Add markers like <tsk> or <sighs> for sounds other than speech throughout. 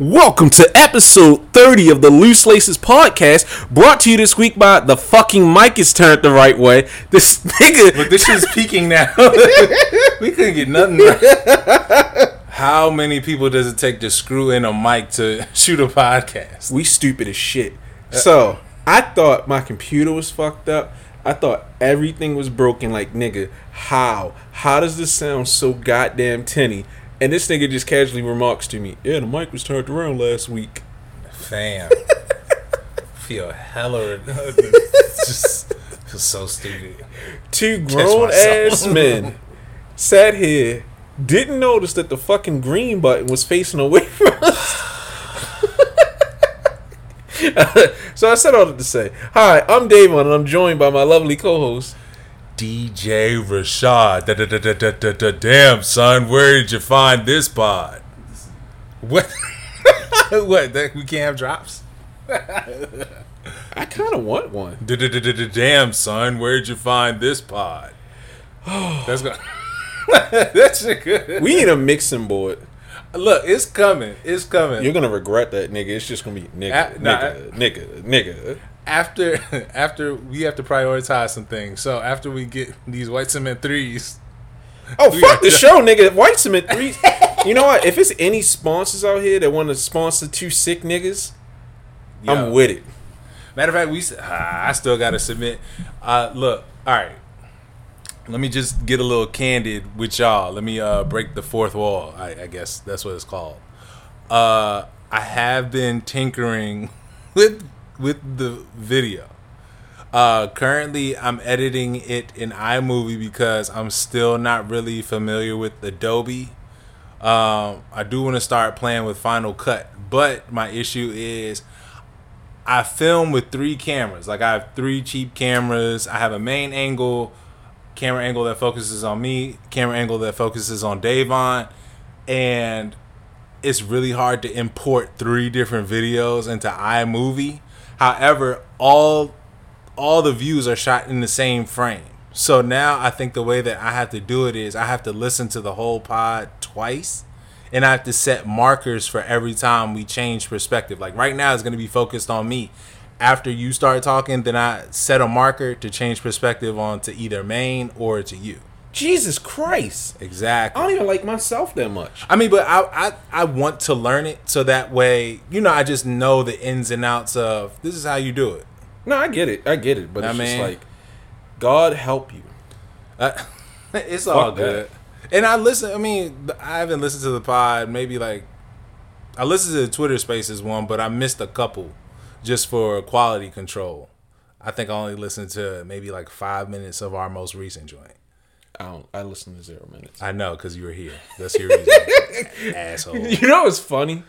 Welcome to episode 30 of the Loose Laces podcast, brought to you this week by the fucking mic is turned the right way. This <laughs> nigga. But this is <laughs> peaking now. we couldn't get nothing right. How many people does it take to screw in a mic to <laughs> shoot a podcast? We stupid as shit. Uh, so, I thought my computer was fucked up. I thought everything was broken. Like, nigga, how? How does this sound so goddamn tinny? And this nigga just casually remarks to me, Yeah, the mic was turned around last week. Fam. <laughs> feel hella <laughs> just feel so stupid. Two grown ass men sat here, didn't notice that the fucking green button was facing away from us. <laughs> so I said all that to say, Hi, I'm Davon, and I'm joined by my lovely co-host. DJ Rashad. Da, da, da, da, da, da, da, damn, son, where did you find this pod? What? <laughs> what? That, we can't have drops? I kind of want one. Da, da, da, da, da, damn, son, where'd you find this pod? <sighs> That's good. <laughs> That's good. We need a mixing board. Look, it's coming. It's coming. You're gonna regret that, nigga. It's just gonna be nigga, Uh, nah, nigga, nigga, nigga. After <laughs> after we have to prioritize some things. So after we get these white cement threes, Oh fuck the done. show, nigga. White Cement <laughs> threes. you know what? If it's any sponsors out here that want to sponsor two sick niggas, yo. I'm with it. Matter of fact, we ah, I still got to submit. Uh, look, all right. Let me just get a little candid with y'all. Let me uh, break the fourth wall. I, I guess that's what it's called. Uh, I have been tinkering <laughs> with with the video. Uh, currently, I'm editing it in iMovie because I'm still not really familiar with Adobe. Um, I do want to start playing with Final Cut, but my issue is I film with three cameras. Like I have three cheap cameras. I have a main angle, camera angle that focuses on me, camera angle that focuses on Davon, and it's really hard to import three different videos into iMovie. However, all all the views are shot in the same frame. So now I think the way that I have to do it is I have to listen to the whole pod twice and I have to set markers for every time we change perspective. Like right now it's going to be focused on me. After you start talking, then I set a marker to change perspective onto either main or to you. Jesus Christ. Exactly. I don't even like myself that much. I mean, but I, I I want to learn it so that way, you know, I just know the ins and outs of this is how you do it. No, I get it. I get it. But I it's just mean- like, God help you. Uh, <laughs> it's all good. And I listen. I mean, I haven't listened to the pod. Maybe like I listened to the Twitter Spaces one, but I missed a couple just for quality control. I think I only listened to maybe like five minutes of our most recent joint. I don't. I listen to zero minutes. I know because you were here. That's your reason, <laughs> asshole. You know what's funny?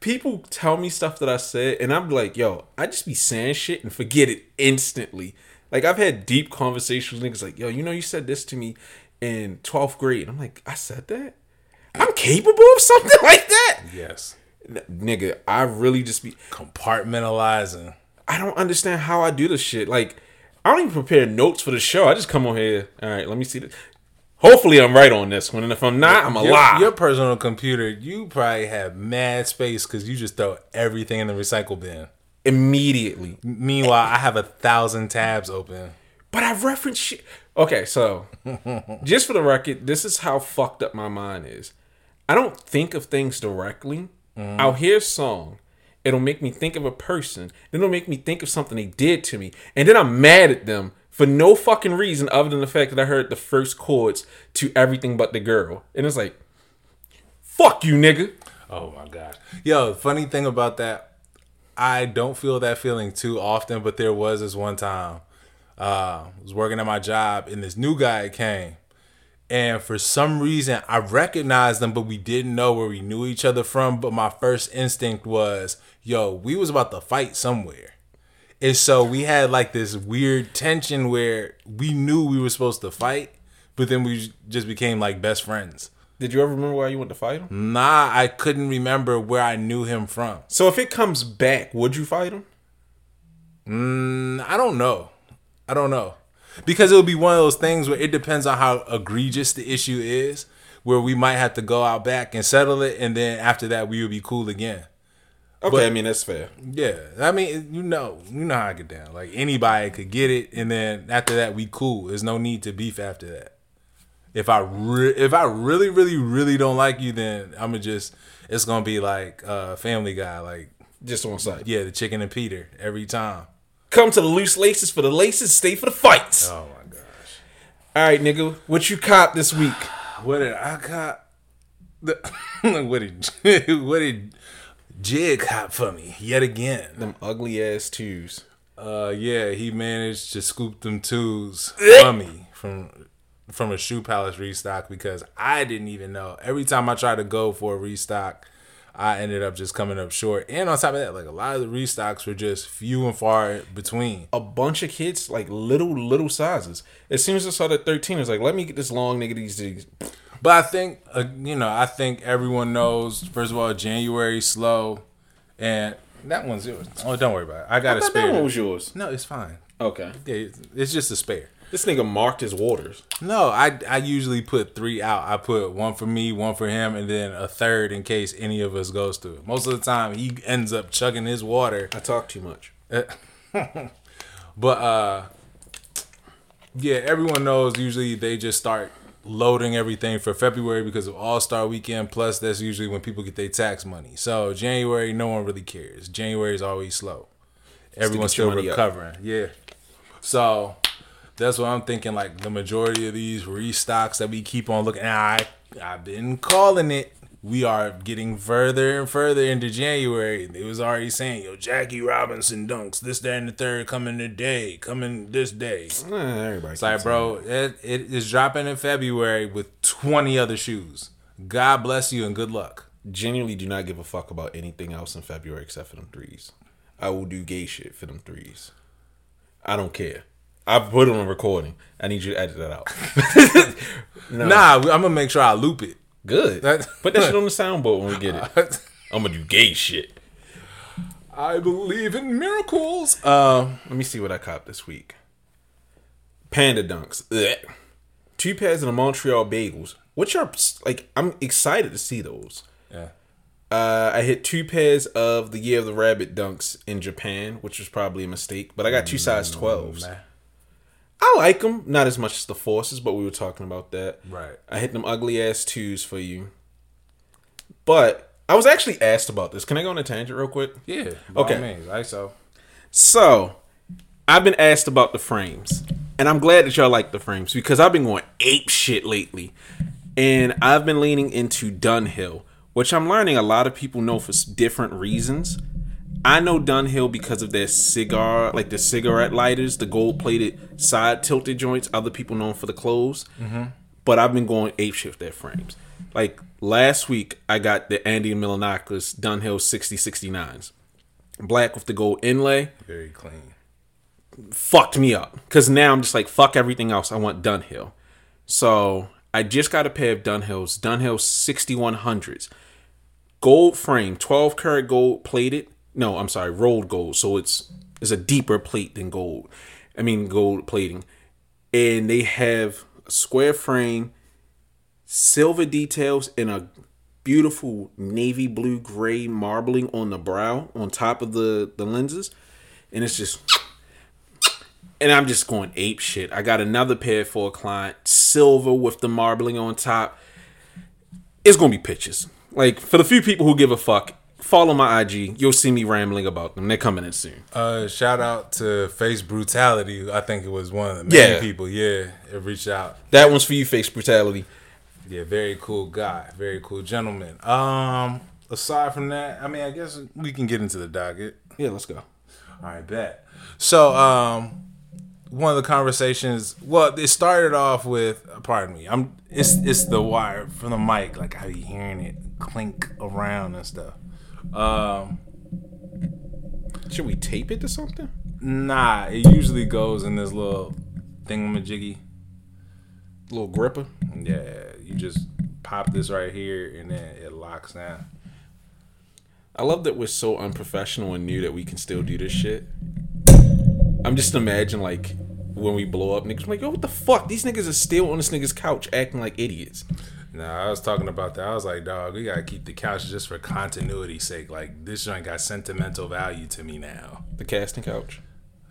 People tell me stuff that I said, and I'm like, yo, I just be saying shit and forget it instantly. Like I've had deep conversations with niggas like, yo, you know, you said this to me in 12th grade. And I'm like, I said that? I'm capable of something <laughs> like that? Yes, N- nigga, I really just be compartmentalizing. I don't understand how I do this shit. Like, I don't even prepare notes for the show. I just come on here. All right, let me see this. Hopefully, I'm right on this one. And if I'm not, I'm a lie. your personal computer, you probably have mad space because you just throw everything in the recycle bin. Immediately. Meanwhile, I have a thousand tabs open. But I reference shit. Okay, so <laughs> just for the record, this is how fucked up my mind is. I don't think of things directly. Mm-hmm. I'll hear a song. It'll make me think of a person. It'll make me think of something they did to me. And then I'm mad at them for no fucking reason other than the fact that I heard the first chords to everything but the girl. And it's like, fuck you, nigga. Oh my gosh. Yo, funny thing about that, I don't feel that feeling too often, but there was this one time. Uh, I was working at my job and this new guy came. And for some reason I recognized him, but we didn't know where we knew each other from. But my first instinct was, yo, we was about to fight somewhere. And so we had like this weird tension where we knew we were supposed to fight, but then we just became like best friends. Did you ever remember why you went to fight him? Nah, I couldn't remember where I knew him from. So if it comes back, would you fight him? Mm, I don't know. I don't know. Because it would be one of those things where it depends on how egregious the issue is, where we might have to go out back and settle it, and then after that we would be cool again. Okay, I mean that's fair. Yeah, I mean, you know, you know how I get down. Like anybody could get it, and then after that, we cool. There's no need to beef after that. If I re- if I really, really, really don't like you, then I'm gonna just it's gonna be like uh, Family Guy, like Just on site. yeah, the chicken and Peter every time. Come to the loose laces for the laces, stay for the fights. Oh my gosh, All right, nigga, what you cop this week? <sighs> what did I got? The, <laughs> what did <laughs> what did Jig cop for me yet again? Them ugly ass twos. Uh, yeah, he managed to scoop them twos <laughs> from me from from a shoe palace restock because I didn't even know. Every time I tried to go for a restock, I ended up just coming up short. And on top of that, like a lot of the restocks were just few and far between. A bunch of kids, like little, little sizes. As soon as I saw that 13, I was like, let me get this long nigga these. But I think, uh, you know, I think everyone knows. First of all, January slow, and that one's yours. Oh, don't worry about it. I got I a spare. that one was yours. no, it's fine. Okay. Yeah, it's- just a spare. This nigga marked his waters. No, I I usually put three out. I put one for me, one for him, and then a third in case any of us goes it. Most of the time, he ends up chugging his water. I talk too much. <laughs> But uh, yeah, everyone knows. Usually, they just start loading everything for February because of All Star Weekend. Plus, that's usually when people get their tax money. So January, no one really cares. January is always slow. Everyone's still recovering. Yeah. So that's what I'm thinking. Like the majority of these restocks that we keep on looking. I I've been calling it. We are getting further and further into January. It was already saying, "Yo, Jackie Robinson dunks this, that, and the third coming today, coming this day." Eh, everybody. It's like, bro, it, it is dropping in February with 20 other shoes. God bless you and good luck. Genuinely do not give a fuck about anything else in February except for them threes. I will do gay shit for them threes. I don't care. I put it on recording. I need you to edit that out. <laughs> Nah, I'm gonna make sure I loop it. Good. That- Put that shit <laughs> on the soundboard when we get it. <laughs> I'm gonna do gay shit. I believe in miracles. Um, Let me see what I copped this week. Panda dunks. Ugh. Two pairs of the Montreal bagels. Which are like I'm excited to see those. yeah. Uh, I hit two pairs of the Year of the Rabbit dunks in Japan, which was probably a mistake. But I got two size twelves. Nah. I like them, not as much as the forces, but we were talking about that. Right. I hit them ugly ass twos for you. But I was actually asked about this. Can I go on a tangent real quick? Yeah. Okay. means, I so. So, I've been asked about the frames, and I'm glad that y'all like the frames because I've been going ape shit lately, and I've been leaning into Dunhill, which I'm learning a lot of people know for different reasons. I know Dunhill because of their cigar, like the cigarette lighters, the gold plated side tilted joints. Other people know 'em for the clothes, mm-hmm. but I've been going ape with their frames. Like last week, I got the Andy Milonakis Dunhill 6069s, black with the gold inlay Very clean. fucked me up because now I'm just like fuck everything else. I want Dunhill. So I just got a pair of Dunhills, Dunhill 6100s, gold frame, 12 karat gold plated. No, I'm sorry, rolled gold. So it's it's a deeper plate than gold. I mean gold plating, and they have a square frame, silver details, and a beautiful navy blue gray marbling on the brow on top of the the lenses, and it's just and I'm just going ape shit. I got another pair for a client, silver with the marbling on top. It's gonna be pictures. Like for the few people who give a fuck, follow my IG. You'll see me rambling about them. They're coming in soon. Uh, shout out to Face Brutality. I think it was one of the main Yeah. people. Yeah, it reached out. That one's for you, face brutality. Yeah, very cool guy. Very cool gentleman. Um, aside from that, I mean, I guess we can get into the docket. Yeah, let's go. All right, bet. So, um, one of the conversations. Well, it started off with. Pardon me. I'm. It's it's the wire from the mic. Like I be hearing it clink around and stuff. Um, Should we tape it to something? nah. It usually goes in this little thingamajiggy. little gripper. Yeah, you just pop this right here and then it locks down. I love that we're so unprofessional and new that we can still do this shit. I'm just imagine like when we blow up, niggas I'm like, yo, what the fuck? These niggas are still on this nigga's couch acting like idiots. Nah, I was talking about that. I was like, dog, we gotta keep the couch just for continuity's sake. Like this joint got sentimental value to me now. The casting couch.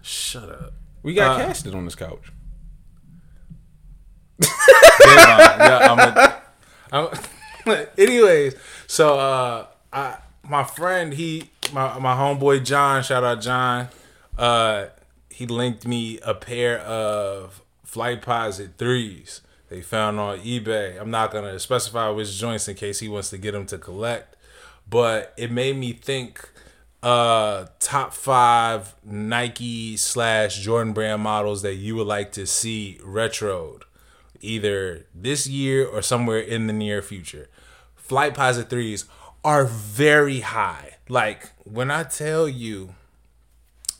Shut up. We got Uh, casted on this couch. yeah, I'm a, I'm, <laughs> anyways, so uh, I my friend he my my homeboy John, shout out John. Uh, he linked me a pair of Flight Posit threes. They found on eBay. I'm not gonna specify which joints in case he wants to get them to collect, but it made me think. Uh, top five Nike slash Jordan brand models that you would like to see retroed either this year or somewhere in the near future. Flight Posit 3s are very high. Like when I tell you,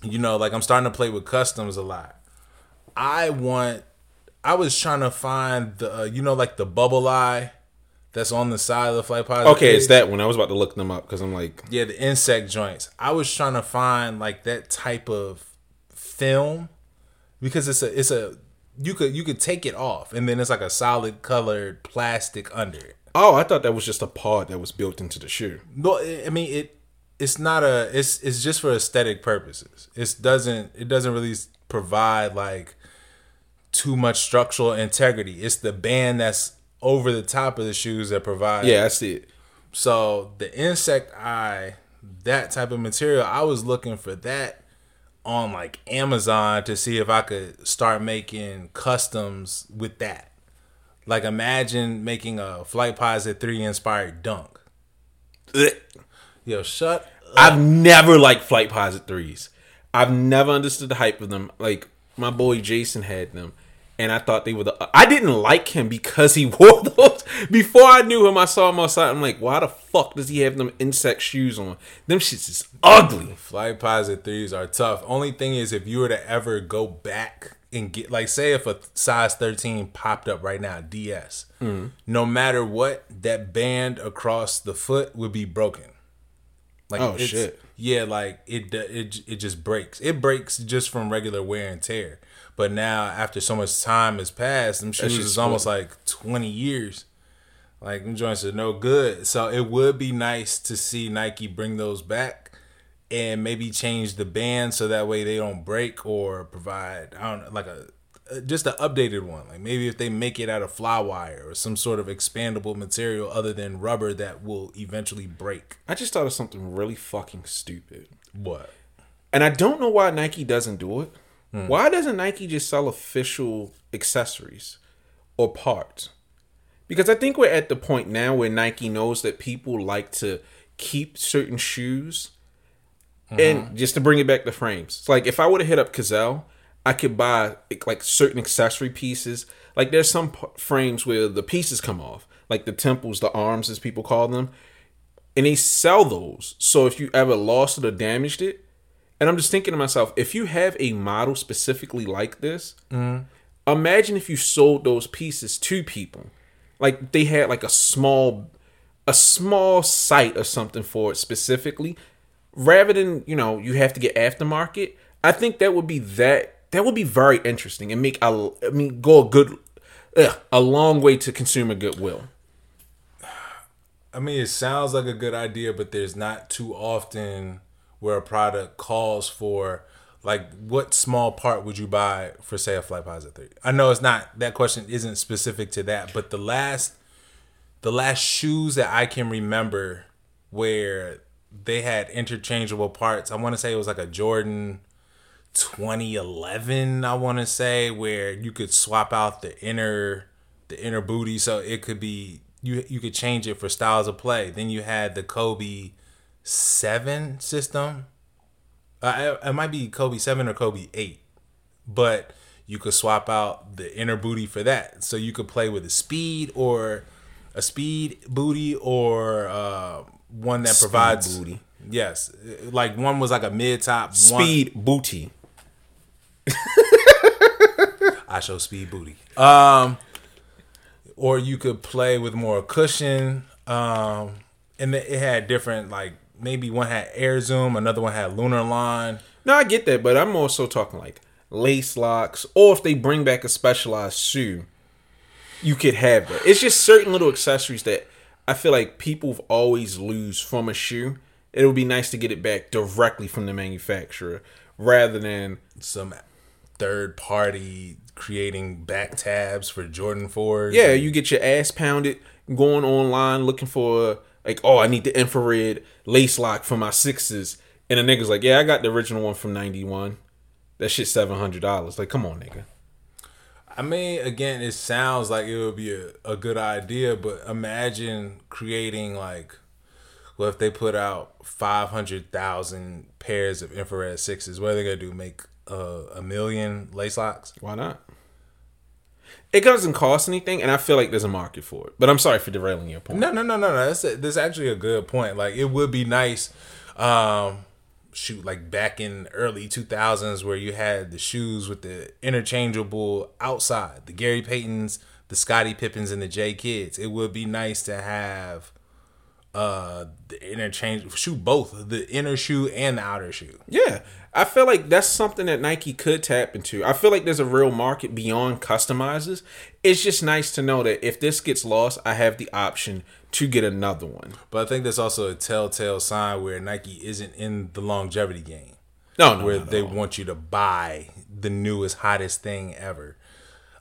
you know, like I'm starting to play with customs a lot. I want I was trying to find the uh, you know like the bubble eye that's on the side of the Flight pod. Okay, it's that one. I was about to look them up because I'm like, Yeah, the insect joints. I was trying to find like that type of film because it's a it's a you could you could take it off and then it's like a solid colored plastic under it. oh, I thought that was just a part that was built into the shoe. No, I mean it. It's not a. It's it's just for aesthetic purposes. It doesn't. It doesn't really provide like too much structural integrity. It's the band that's over the top of the shoes that provide. Yeah, I see it. So the insect eye, that type of material, I was looking for that on like Amazon to see if I could start making customs with that. Like imagine making a Flight Posit 3 inspired dunk. Yo, shut I've never liked Flight Posit threes. I've never understood the hype of them. Like my boy Jason had them, and I thought they were the. I didn't like him because he <laughs> wore those. Before I knew him, I saw him outside. I'm like, why the fuck does he have them insect shoes on? Them shits is ugly. Flight Posit 3s are tough. Only thing is if you were to ever go back and get like say if a size 13 popped up right now, DS, Mm-hmm. no matter what, that band across the foot would be broken. Like Oh, shit. Yeah, like it it it just breaks. It breaks just from regular wear and tear. But now after so much time has passed, them shoes is almost like 20 years. Like them joints are no good. So it would be nice to see Nike bring those back and maybe change the band so that way they don't break or provide I don't know like a just an updated one. Like maybe if they make it out of fly wire or some sort of expandable material other than rubber that will eventually break. I just thought of something really fucking stupid, What? and I don't know why Nike doesn't do it. Hmm. Why doesn't Nike just sell official accessories or parts? Because I think we're at the point now where Nike knows that people like to keep certain shoes. And mm-hmm. just to bring it back to frames, it's like if I would have hit up Cazal, I could buy like certain accessory pieces. Like there's some p- frames where the pieces come off, like the temples, the arms, as people call them, and they sell those. So if you ever lost it or damaged it, and I'm just thinking to myself, if you have a model specifically like this, mm-hmm. imagine if you sold those pieces to people, like they had like a small, a small site or something for it specifically, rather than you know you have to get aftermarket. I think that would be that that would be very interesting and make a, I mean go a good, ugh, a long way to consumer goodwill. I mean, it sounds like a good idea, but there's not too often where a product calls for like what small part would you buy for say a flight 3 i know it's not that question isn't specific to that but the last the last shoes that i can remember where they had interchangeable parts i want to say it was like a jordan 2011 i want to say where you could swap out the inner the inner booty. So it could be you you could change it for styles of play. Then you had the kobe 7 system. Uh, it, it might be kobe 7 or kobe 8 but you could swap out the inner booty for that. So you could play with a speed or a speed booty or uh, one that provides booty. yes. Like one was like a mid top Speed booty. I show speed booty. Um, or you could play with more cushion. Um, and it had different like maybe one had air zoom, another one had Lunarlon. No, I get that, but I'm also talking like lace locks, or if they bring back a specialized shoe you could have that. It's just certain little accessories that I feel like people always lose from a shoe. It would be nice to get it back directly from the manufacturer rather than Some third party creating back tabs for Jordan 4s. yeah, you get your ass pounded going online looking for like oh I need the infrared lace lock for my sixes and the nigga's like yeah I got the original one from ninety one. That shit seven hundred dollars. Like come on nigga. I mean, again, it sounds like it would be a, a good idea, but imagine creating like, well, if they put out 500,000 pairs of infrared sixes, what are they going to do? Make uh, a million lace locks? Why not? It doesn't cost anything, and I feel like there's a market for it. But I'm sorry for derailing your point. No, no, no, no, no. That's, a, that's actually a good point. Like, it would be nice. Um, shoot like back in early 2000s where you had the shoes with the interchangeable outside the gary paytons the scottie pippins and the j kids it would be nice to have uh the interchange shoe both the inner shoe and the outer shoe Yeah, I feel like that's something that Nike could tap into. I feel like there's a real market beyond customizers. It's just nice to know that if this gets lost, I have the option to get another one. but i think that's also a telltale sign where nike isn't in the longevity game No, no, where they want you to buy the newest, hottest thing ever.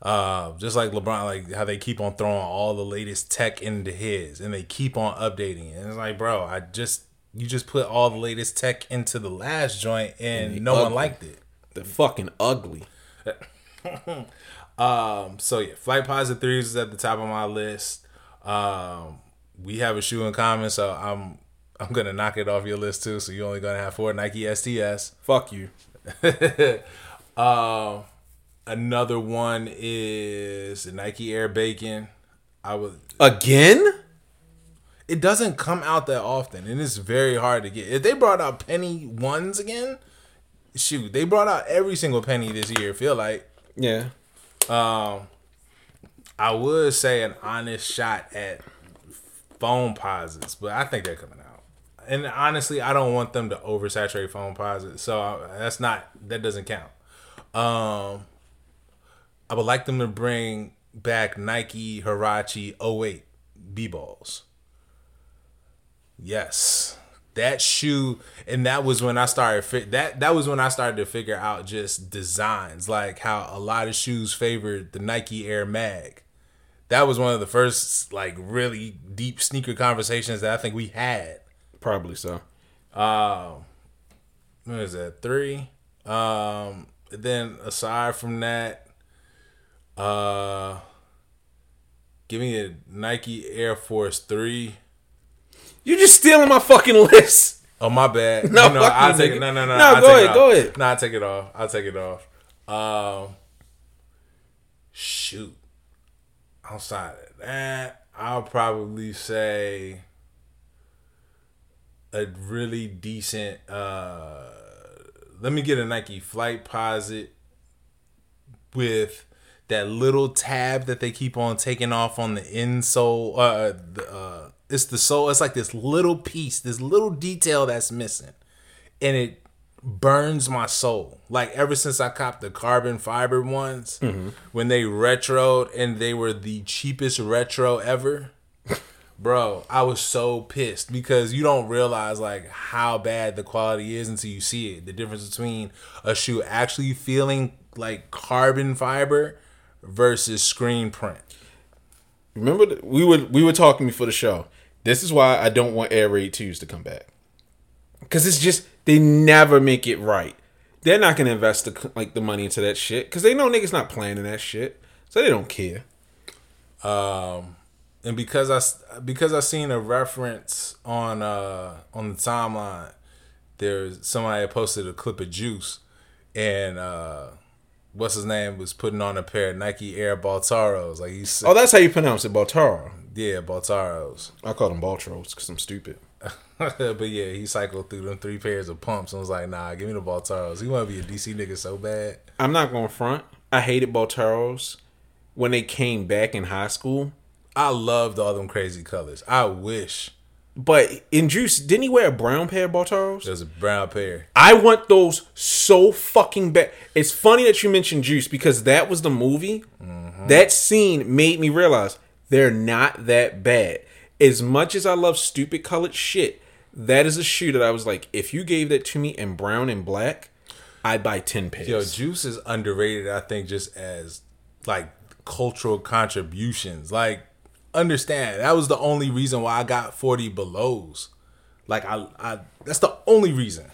Uh, just like LeBron, like how they keep on throwing all the latest tech into his, and they keep on updating it. And it's like, bro, I just you just put all the latest tech into the last joint, and no one liked it. They're fucking ugly. <laughs> Um, so yeah, Flight Posit Threes is at the top of my list. Um, we have a shoe in common, so I'm I'm gonna knock it off your list too. So you're only gonna have four Nike STS. Fuck you. <laughs> Um, another one is the Nike Air Bakin. I would. Again? It doesn't come out that often, and it's very hard to get. If they brought out penny ones again, shoot, they brought out every single penny this year. Feel like Yeah. um, I would say an honest shot at foam posits, but I think they're coming out. And honestly, I don't want them to oversaturate foam posits, so I, that's not that doesn't count. Um, I would like them to bring back Nike Huarache 08 B balls. Yes. That shoe and that was when I started fi- that that was when I started to figure out just designs like how a lot of shoes favored the Nike Air Mag. That was one of the first like really deep sneaker conversations that I think we had. Probably so. Um, what is that? Three. Um, then aside from that, uh, give me a Nike Air Force Three. You just stealing my fucking list. Oh my bad. <laughs> No, No, no, I'll take it. No, no, no. No, I'll go ahead, go ahead. No, I'll take it off. I'll take it off. Um, shoot. Outside of that, I'll probably say a really decent. uh Let me get a Nike Flight Posit with that little tab that they keep on taking off on the insole. Uh, the, uh, it's the sole. It's like this little piece, this little detail that's missing, and it burns my soul. Like ever since I copped the carbon fiber ones, when they retroed and they were the cheapest retro ever. <laughs> Bro, I was so pissed because you don't realize like how bad the quality is until you see it. The difference between a shoe actually feeling like carbon fiber versus screen print. Remember that we were we were talking before the show. This is why I don't want Air Raid 2s to come back. Cuz it's just they never make it right. They're not to invest the, like the money into that shit cuz they know niggas not planning that shit. So they don't care. Um, and because I because I seen a reference on uh on the timeline, there's somebody posted a clip of Juice, and uh, what's his name was putting on a pair of Nike Air Baltoros. Like he said, Oh, that's how you pronounce it, Baltoro. yeah, Baltoros. I call them Baltros cuz I'm stupid. <laughs> but yeah, he cycled through them three pairs of pumps and was like, "Nah, give me the Baltoros." He want to be a DC nigga so bad. I'm not going to front. I hated Baltoros when they came back in high school. I loved all them crazy colors. I wish But in Juice, didn't he wear a brown pair of Baltoros? there's a brown pair. I want those so fucking bad. It's funny that you mentioned Juice because that was the movie mm-hmm. That scene made me realize they're not that bad. As much as I love stupid colored shit, that is a shoe that I was like, if you gave that to me in brown and black, I'd buy ten pairs. Yo, Juice is underrated. I think just as like cultural contributions. Like, understand that was the only reason why I got forty belows. Like, I, I that's the only reason.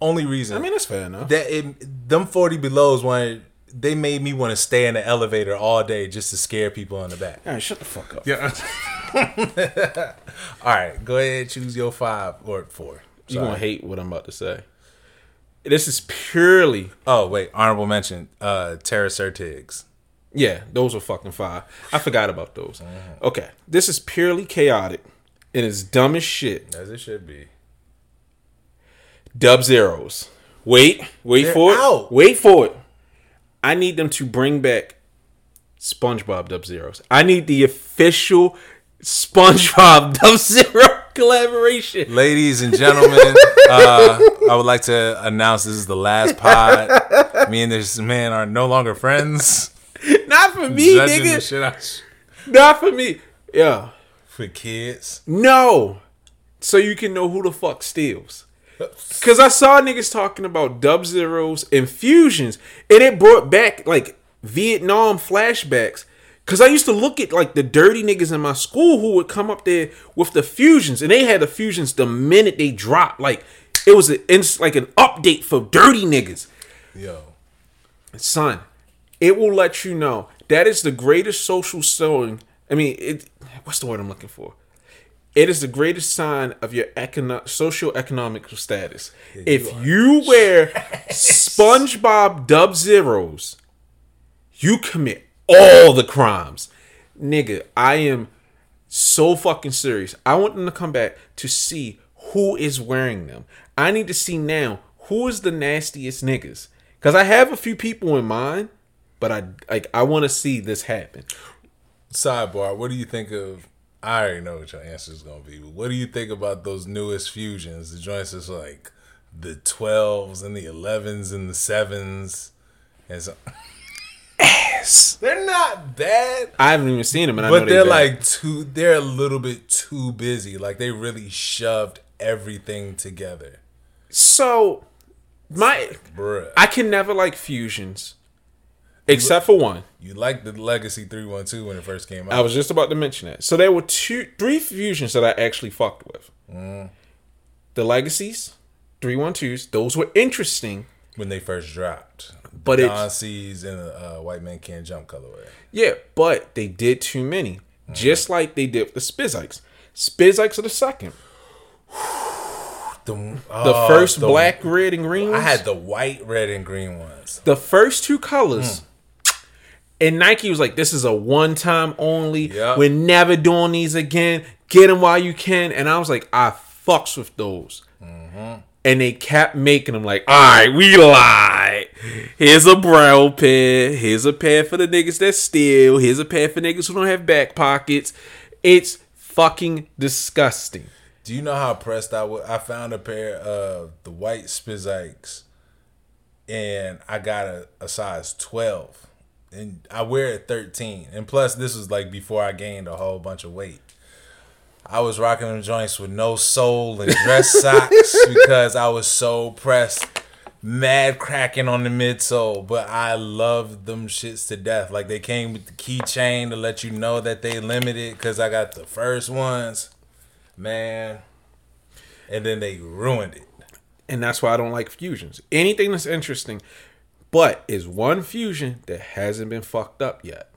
Only reason. I mean, that's fair enough. that it, them 40 belows when they made me want to stay in the elevator all day just to scare people in the back. All right, shut the fuck up. Yeah. <laughs> all right, go ahead, choose your five or four. You Sorry. gonna hate what I'm about to say. This is purely Oh wait, honorable mention. Uh, Terra Sertigs. Yeah, those were fucking fire. I forgot about those. Okay, this is purely chaotic and it's dumb as shit. As it should be. Dub zeros. Wait, wait They're for it. out. Wait for it. I need them to bring back SpongeBob Dub Zeros. I need the official SpongeBob <laughs> Dub Zero collaboration. Ladies and gentlemen, <laughs> uh, I would like to announce this is the last pod. Me and this man are no longer friends. <laughs> Not for me, Judging nigga. shit Not for me. Yeah. for kids. No. So you can know who the fuck steals. <laughs> Cause I saw niggas talking about dub zeros and fusions, and it brought back like Vietnam flashbacks. Cause I used to look at like the dirty niggas in my school who would come up there with the fusions, and they had the fusions the minute they dropped. Like it was an like an update for dirty niggas. Yo. Son, it will let you know that is the greatest social sewing. I mean, it. What's the word I'm looking for? It is the greatest sign of your econo- social economic status. if you wear <laughs> SpongeBob Dub Zeros, you commit all the crimes, nigga. I am so fucking serious. I want them to come back to see who is wearing them. I need to see now who is the nastiest niggas. Cause I have a few people in mind, but I like I want to see this happen. Sidebar, what do you think of I already know what your answer is gonna be, but what do you think about those newest fusions? The joints is like the twelves and the elevens and the sevens and so Ass. they're not bad. I haven't even seen them, and I know But they they're bad. like too they're a little bit too busy. Like they really shoved everything together. so. My Bruh. I can never like fusions, except for one. You liked the Legacy 312 when it first came out. I was just about to mention that. So there were two, three fusions that I actually fucked with. Mm. The legacies, three one twos. Those were interesting, when they first dropped. but it Don C's and uh, White Man Can't Jump colorway. yeah, but they did too many. Mm. Just like they did with the Spizikes. Spizikes are the second. The, The oh, first the- black, red, and green. I had the white, red, and green ones. the first two colors. Mm. And Nike was like, "This is a one time only. Yep. We're never doing these again. Get them while you can." And I was like, "I fucks with those." Mm-hmm. And they kept making them like, "All right, we lied. Here's a brown pair. Here's a pair for the niggas that steal. Here's a pair for niggas who don't have back pockets." It's fucking disgusting. Do you know how pressed I was? I found a pair of the white Spizikes, and I got a, a size 12. And I wear it 13. And plus, this was like before I gained a whole bunch of weight. I was rocking them joints with no sole and dress <laughs> socks because I was so pressed. Mad cracking on the midsole, but I loved them shits to death. Like they came with the keychain to let you know that they limited because I got the first ones man. And then they ruined it. and that's why I don't like fusions. Anything that's interesting, but is one fusion that hasn't been fucked up yet.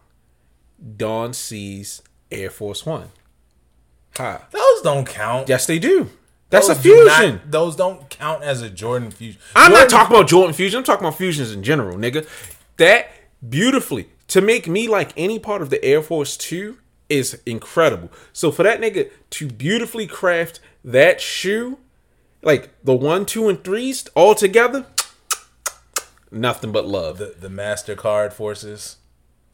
Don C's Air Force One. Hi. Those don't count. Yes, they do. That's Those a do not- fusion. those don't count as a Jordan fusion. I'm not Jordan- talking about Jordan fusion. I'm talking about fusions in general, nigga. That beautifully to make me like any part of the Air Force Two is incredible. So for that nigga to beautifully craft that shoe, like the one, two, and threes all together, nothing but love. the the Mastercard forces.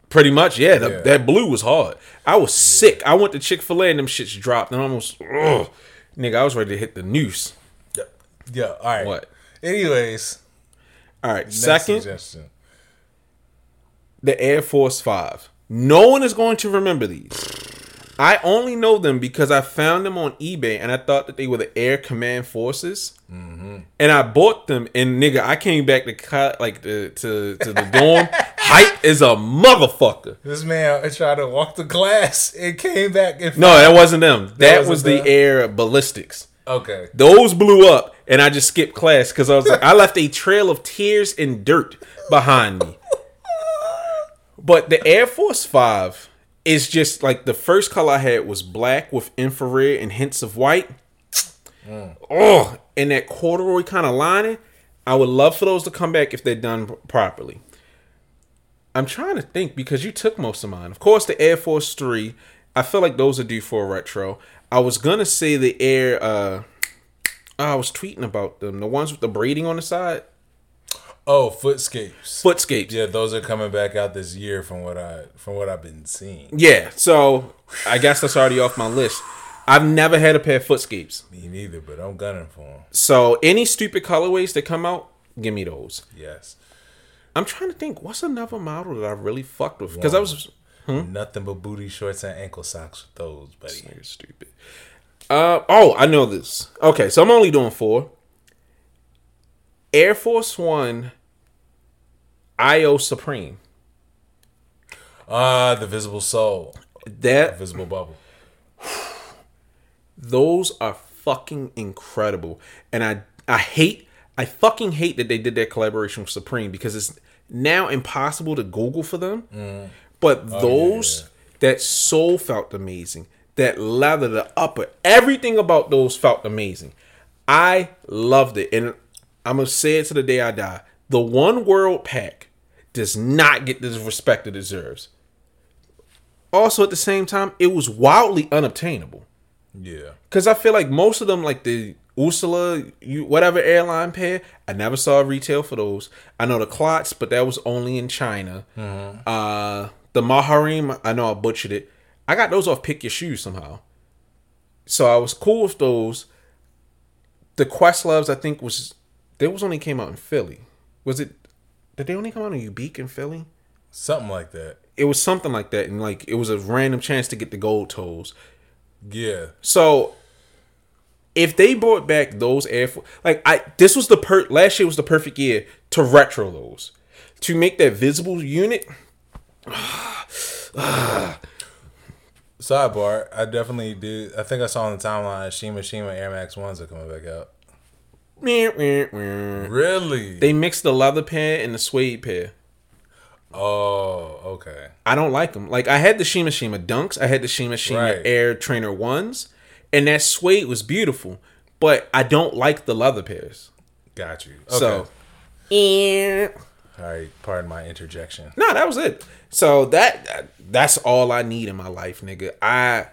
Pretty much, yeah. the- Yeah. That blue was hard. I was sick. I went to Chick Fil A and them shits dropped, and almost, ugh, nigga, I was ready to hit the noose. Yeah. Yeah. All right. What? Anyways, All right, second, suggestion. the Air Force Five. No one is going to remember these. I only know them because I found them on eBay and I thought that they were the Air Command Forces. Mm-hmm. And I bought them and nigga, I came back to like the, to to the dorm. <laughs> Hype is a motherfucker. This man I tried to walk the glass. It came back. And No, that wasn't them. That, wasn't was the them? Air Ballistics. okay. Those blew up, and I just skipped class because I was like, I left a trail of tears and dirt behind me. <laughs> But the Air Force Five is just like the first color I had was black with infrared and hints of white. Oh, and that corduroy kind of lining. I would love for those to come back if they're done properly. I'm trying to think because you took most of mine. Of course, the Air Force Three. I feel like those are due for a retro. I was gonna say the Air. uh <tsk> I was tweeting about them. The ones with the braiding on the side, Oh, footscapes. footscapes. Yeah, those are coming back out this year from what I from what I've been seeing. Yeah, so I guess that's already off my list. I've never had a pair of footscapes. Me neither, but I'm gunning for them. So any stupid colorways that come out, give me those. Yes. I'm trying to think, what's another model that I really fucked with? Because I was Nothing but booty shorts and ankle socks with those, buddy. Nigga stupid. Uh oh, I know this. Okay, so I'm only doing four. Air Force One IO Supreme. Ah, the visible soul, That visible bubble. <sighs> those are fucking incredible. And I I hate I fucking hate that they did that collaboration with Supreme because it's now impossible to Google for them. But those that soul felt amazing. That leather, the upper, everything about those felt amazing. I loved it. And I'm gonna say it to the day I die. The one world pack does not get the respect it deserves. Also, at the same time, it was wildly unobtainable. Yeah. Cause I feel like most of them, like the Ursula, you whatever airline pair, I never saw retail for those. I know the clots, but that was only in China. Uh, the Maharim, I know I butchered it. I got those off Pick Your Shoes somehow. So I was cool with those. The Quest Loves, I think was they was only came out in Philly. Was it? Did they only come out in Ubiq in Philly? Something like that. It was something like that, and like it was a random chance to get the gold toes. Yeah. So if they brought back those Air Force, like I, this was the per last year was the perfect year to retro those, to make that visible unit. <sighs> Sidebar, I definitely did. I think I saw on the timeline Shima Shima Air Max 1s are coming back out. Really? They mixed the leather pair and the suede pair. oh, okay. I don't like them. Like I had the Shima Shima Dunks, I had the Shima Shima Right. Air Trainer ones, and that suede was beautiful. But I don't like the leather pairs. Got you. Okay. So, eh. All right, pardon my interjection. No, that was it. So that that's all I need in my life, nigga. I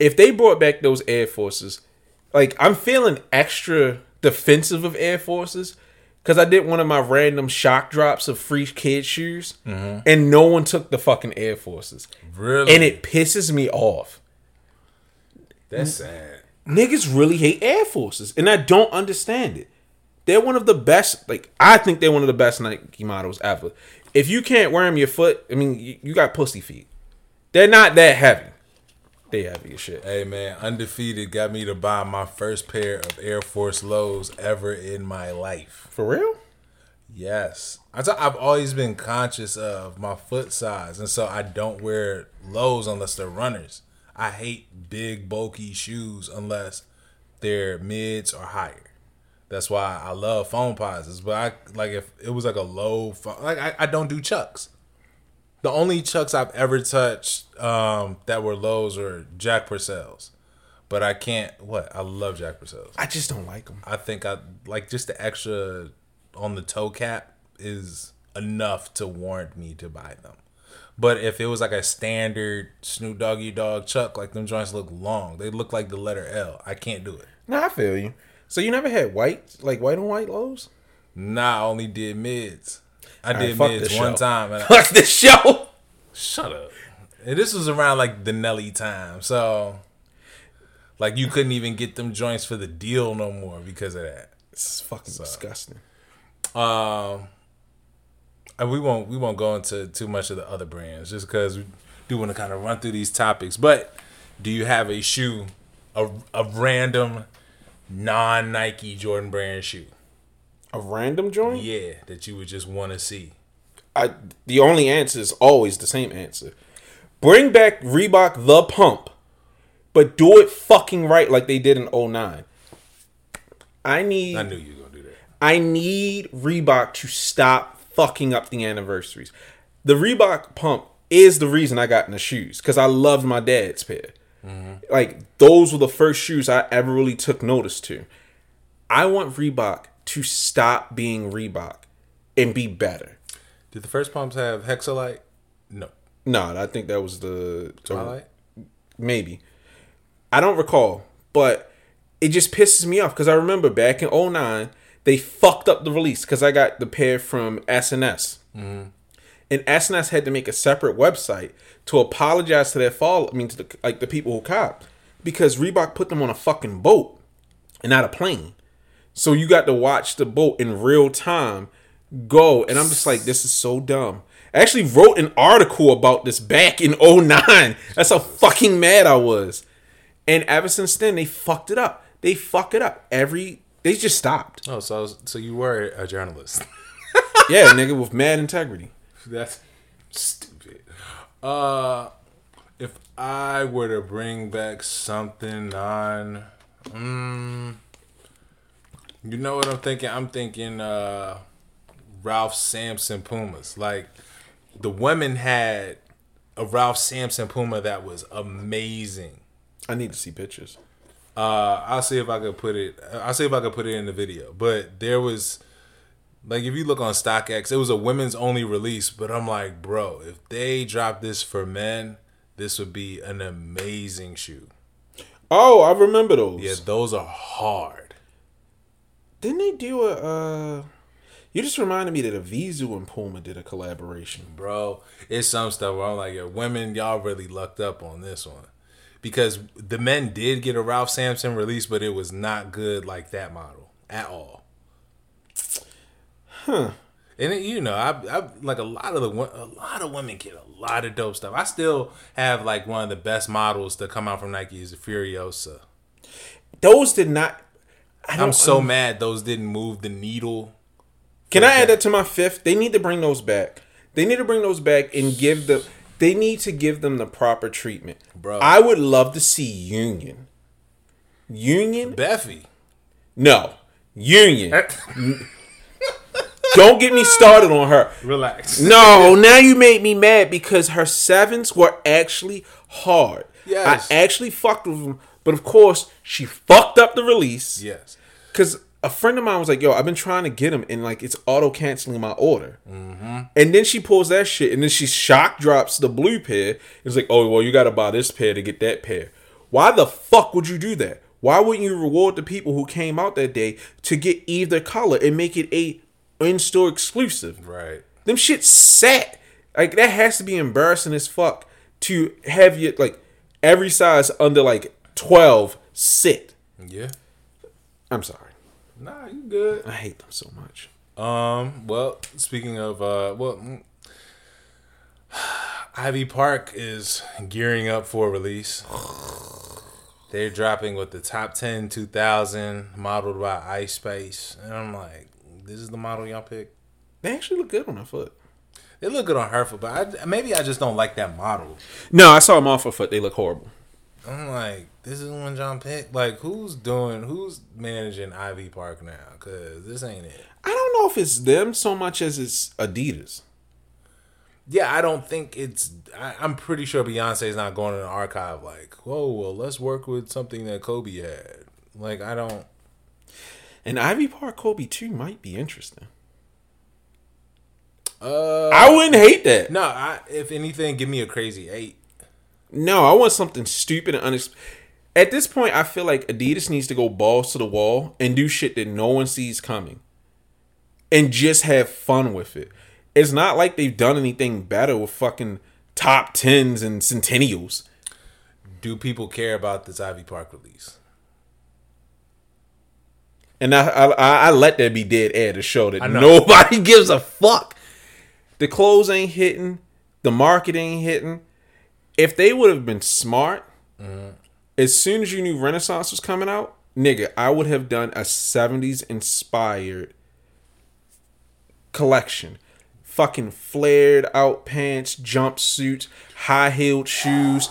if they brought back those Air Forces, like I'm feeling extra defensive of Air Forces because I did one of my random shock drops of free kid shoes, mm-hmm. and no one took the fucking Air Forces, Really? and it pisses me off. That's sad. Niggas really hate Air Forces, and I don't understand it. They're one of the best. Like I think they're one of the best Nike models ever. If you can't wear them your foot, I mean, you, you got pussy feet. They're not that heavy. They heavy as shit. Hey man, undefeated got me to buy my first pair of Air Force lows ever in my life. For real? Yes, I t- I've always been conscious of my foot size, and so I don't wear lows unless they're runners. I hate big bulky shoes unless they're mids or higher. That's why I love foam posits. But I like if it was like a low, fo- like I, I don't do chucks. The only chucks I've ever touched um, that were lows are Jack Purcell's. But I can't. What I love Jack Purcell's. I just don't like them. I think I like just the extra on the toe cap is enough to warrant me to buy them. But if it was like a standard Snoop Doggy Dog Chuck, like them joints look long. They look like the letter L. I can't do it. No, I feel you. So you never had white, like white on white lows? Nah, I only did mids. I did mids this one show. time. And I, Fuck this show. shut up. And this was around like the Nelly time, so like you couldn't even get them joints for the deal no more because of that. It's fucking disgusting. Um, and we won't we won't go into too much of the other brands just because we do want to kind of run through these topics. But do you have a shoe, a, a random non Nike Jordan brand shoe? A random joint? Yeah, that you would just want to see. I the only answer is always the same answer. Bring back Reebok the pump, but do it fucking right like they did in 09. I need I knew you were gonna do that. I need Reebok to stop fucking up the anniversaries. The Reebok pump is the reason I got in the shoes because I loved my dad's pair. Mm-hmm. Like those were the first shoes I ever really took notice to. I want Reebok to stop being Reebok and be better. Did the first pumps have Hexalite? No. No, I think that was the, Twilight? maybe. I don't recall, but it just pisses me off because I remember back in 09, they fucked up the release because I got the pair from SNS. Mm-hmm. And SNS had to make a separate website to apologize to their fall. I mean, to the like the people who copped because Reebok put them on a fucking boat and not a plane. So you got to watch the boat in real time go, and I'm just like, this is so dumb. I actually wrote an article about this back in 09. That's how fucking mad I was. And ever since then, they fucked it up. They fuck it up every. They just stopped. Oh, so so you were a journalist. <laughs> Yeah, nigga, with mad integrity. That's stupid. Uh, if I were to bring back something on, mm, you know what I'm thinking? I'm thinking uh, Ralph Sampson Pumas. Like the women had a Ralph Sampson Puma that was amazing. I need to see pictures. Uh, I'll see if I could put it. I'll see if I could put it in the video. But there was, like, if you look on StockX, it was a women's only release. But I'm like, bro, if they drop this for men, this would be an amazing shoe. Oh, I remember those. Yeah, those are hard. Didn't they do a? uh You just reminded me that a Vizu and Puma did a collaboration. bro. It's some stuff where I'm like, yo, women, y'all really lucked up on this one. Because the men did get a Ralph Sampson release, but it was not good like that model at all. Huh. And it, you know, I, I like a lot of the a lot of women get a lot of dope stuff. I still have like one of the best models to come out from Nike is the Furyosa. Those did not. I don't, I'm so mad those didn't move the needle. Can I add that to my fifth? They need to bring those back. They need to bring those back and give the. They need to give them the proper treatment, Bro. I would love to see Union. Union? Bephie. No, Union. Eh. <laughs> Don't get me started on her. Relax. No, now you made me mad because her sevens were actually hard. Yes. I actually fucked with them, but of course she fucked up the release. Yes. Because a friend of mine was like, "Yo, I've been trying to get them, and like it's auto canceling my order." Mm-hmm. And then she pulls that shit, and then she shock drops the blue pair. It's like, "Oh, well, you got to buy this pair to get that pair." Why the fuck would you do that? Why wouldn't you reward the people who came out that day to get either color and make it a in-store exclusive? Right. Them shit sat. Like that has to be embarrassing as fuck to have you like every size under like twelve sit. Yeah. I'm sorry. Nah, you good. I hate them so much. Um. Well, speaking of, uh, well, <sighs> Ivy Park is gearing up for release. They're dropping with the top 10 2000 modeled by Ice Spice, and I'm like, this is the model y'all picked. They actually look good on her foot. They look good on her foot, but I, maybe I just don't like that model. No, I saw them off her foot. They look horrible. I'm like, this is when John picked. Like, who's doing? Who's managing Ivy Park now? Cause this ain't it. I don't know if it's them so much as it's Adidas. Yeah, I don't think it's. I, I'm pretty sure Beyonce's not going in the archive like, whoa, well, let's work with something that Kobe had. Like, I don't. And Ivy Park Kobe 2 might be interesting. Uh, I wouldn't hate that. no, I, if anything, give me a crazy eight. No, I want something stupid and unexpected. At this point, I feel like Adidas needs to go balls to the wall and do shit that no one sees coming. And just have fun with it. It's not like they've done anything better with fucking top tens and centennials. Do people care about this Ivy Park release? And I, I I let that be dead air to show that nobody <laughs> gives a fuck. The clothes ain't hitting, the market ain't hitting. If they would have been smart, as soon as you knew Renaissance was coming out, nigga, I would have done a 70s inspired collection. Fucking flared out pants, jumpsuits, high heeled shoes.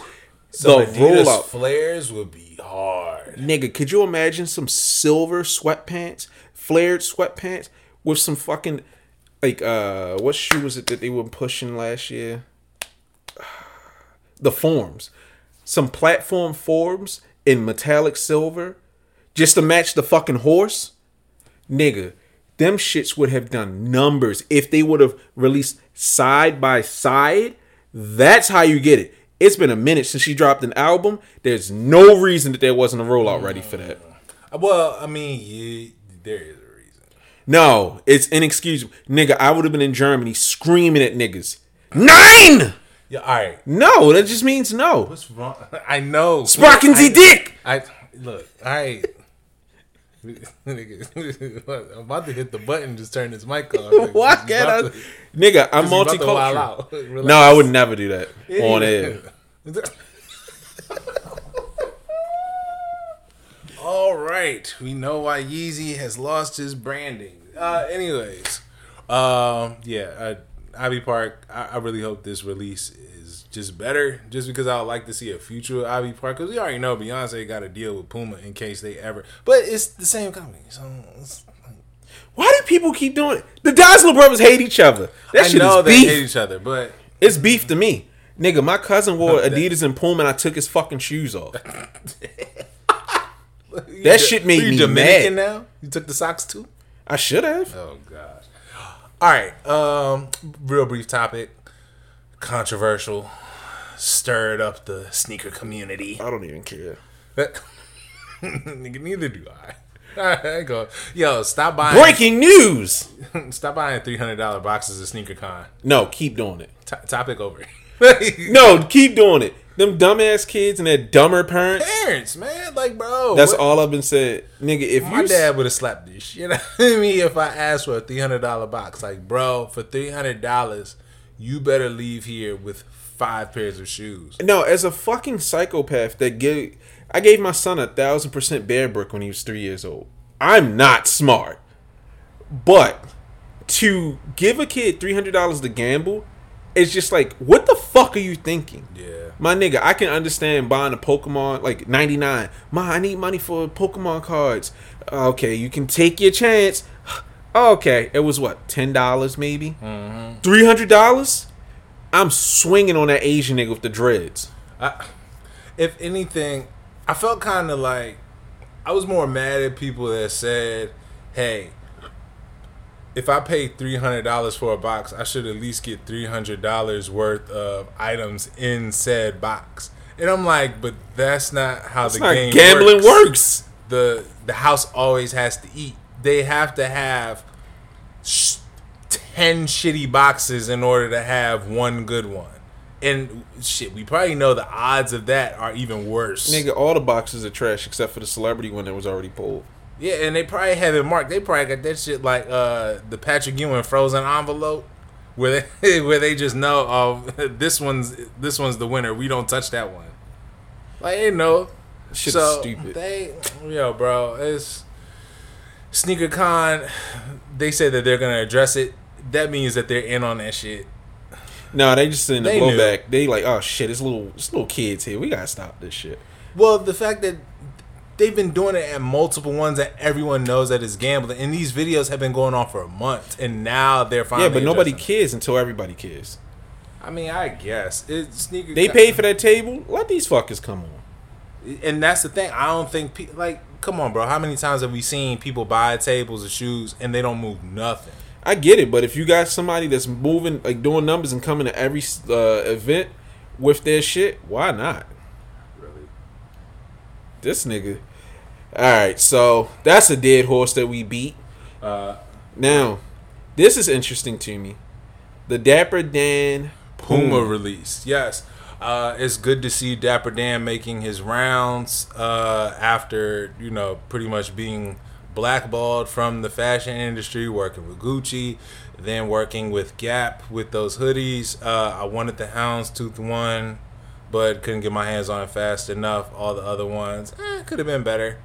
So the Adidas rollout. flares would be hard. Nigga, could you imagine some silver sweatpants, flared sweatpants with some fucking like uh what shoe was it that they were pushing last year? The forms. Some platform forms in metallic silver just to match the fucking horse. Nigga, them shits would have done numbers if they would have released side by side. That's how you get it. It's been a minute since she dropped an album. There's no reason that there wasn't a rollout ready for that. Uh, well, I mean, yeah, there is a reason. No, it's inexcusable. Nigga, I would have been in Germany screaming at niggas. Nine! Yeah, all right. No, that just means no. What's wrong? <laughs> I know. Sparking I- dick! I look. All right. Nigga, <laughs> I'm about to hit the button. Just turn this mic off. <laughs> Why can't I? to- Nigga, I'm he's about to wild multicultural. No, I would never do that on air. All right, we know why Yeezy has lost his branding. Uh, anyways, um, yeah, Ivy Park. I, I really hope this release is just better, just because I would like to see a future of Ivy Park. Because we already know Beyonce got a deal with Puma in case they ever. But it's the same company, so it's, Why do people keep doing it? The Dassler brothers hate each other. That I shit know is they beef. hate each other, but It's beef to me. Nigga, my cousin wore <laughs> Adidas and Puma and I took his fucking shoes off. <laughs> That shit made you me Dominican mad. now. You took the socks too. I should have. Oh gosh. All right. Um, real brief topic. Controversial. Stirred up the sneaker community. I don't even care. <laughs> Neither do I. <laughs> All right, go. Yo, stop buying. Breaking news. <laughs> Stop buying three hundred dollar boxes of sneaker con. No, keep doing it. T- topic over. No, keep doing it. Them dumbass kids and their dumber parents. Parents, man, like, bro. That's what- all I've been said. Nigga, if My you dad would have slapped this shit out of me if I asked for a three hundred dollar box. Like, bro, for three hundred dollars, you better leave here with five pairs of shoes. No, as a fucking psychopath that gave I gave my son a thousand percent Bearbrick when he was three years old. I'm not smart. But to give a kid three hundred dollars to gamble, it's just like, what the fuck are you thinking? Yeah. My nigga, I can understand buying a Pokemon like 99. Ma, I need money for Pokemon cards. Okay, you can take your chance. <sighs> Okay, it was what, $10 maybe? Mm-hmm. $300? I'm swinging on that Asian nigga with the dreads. I, if anything, I felt kind of like I was more mad at people that said, "Hey, if I paid three hundred dollars for a box, I should at least get three hundred dollars worth of items in said box." And I'm like, "But that's not how It's the not game gambling works. works. The the house always has to eat. They have to have." Sh- 10 shitty boxes in order to have one good one. And shit, we probably know the odds of that are even worse. Nigga, all the boxes are trash except for the celebrity one that was already pulled. Yeah, and they probably have it marked. They probably got that shit like uh the Patrick Ewing frozen envelope where they <laughs> where they just know oh <laughs> this one's this one's the winner. We don't touch that one. Like they know. Shit so stupid. They yo, bro, it's Sneaker Con. They said that they're gonna address it. That means that they're in on that shit. No, they just in the They knew. blowback. They like, oh shit, it's little, it's little kids here. We gotta stop this shit. Well, the fact that they've been doing it at multiple ones that everyone knows that is gambling, and these videos have been going on for a month, and now they're finally. Yeah, but nobody cares until everybody cares. I mean, I guess it's sneaker. They paid for that table. Let these fuckers come on. and that's the thing. I don't think pe- like, come on, bro. How many times have we seen people buy tables of shoes and they don't move nothing? I get it, but if you got somebody that's moving, like doing numbers and coming to every uh, event with their shit, why not? This nigga. All right, so that's a dead horse that we beat. Uh, Now, this is interesting to me. The Dapper Dan Puma release. Yes. Uh, it's good to see Dapper Dan making his rounds uh, after, you know, pretty much being blackballed from the fashion industry, working with Gucci, then working with Gap with those hoodies. Uh, I wanted the Houndstooth one. But couldn't get my hands on it fast enough. All the other ones eh, could have been better.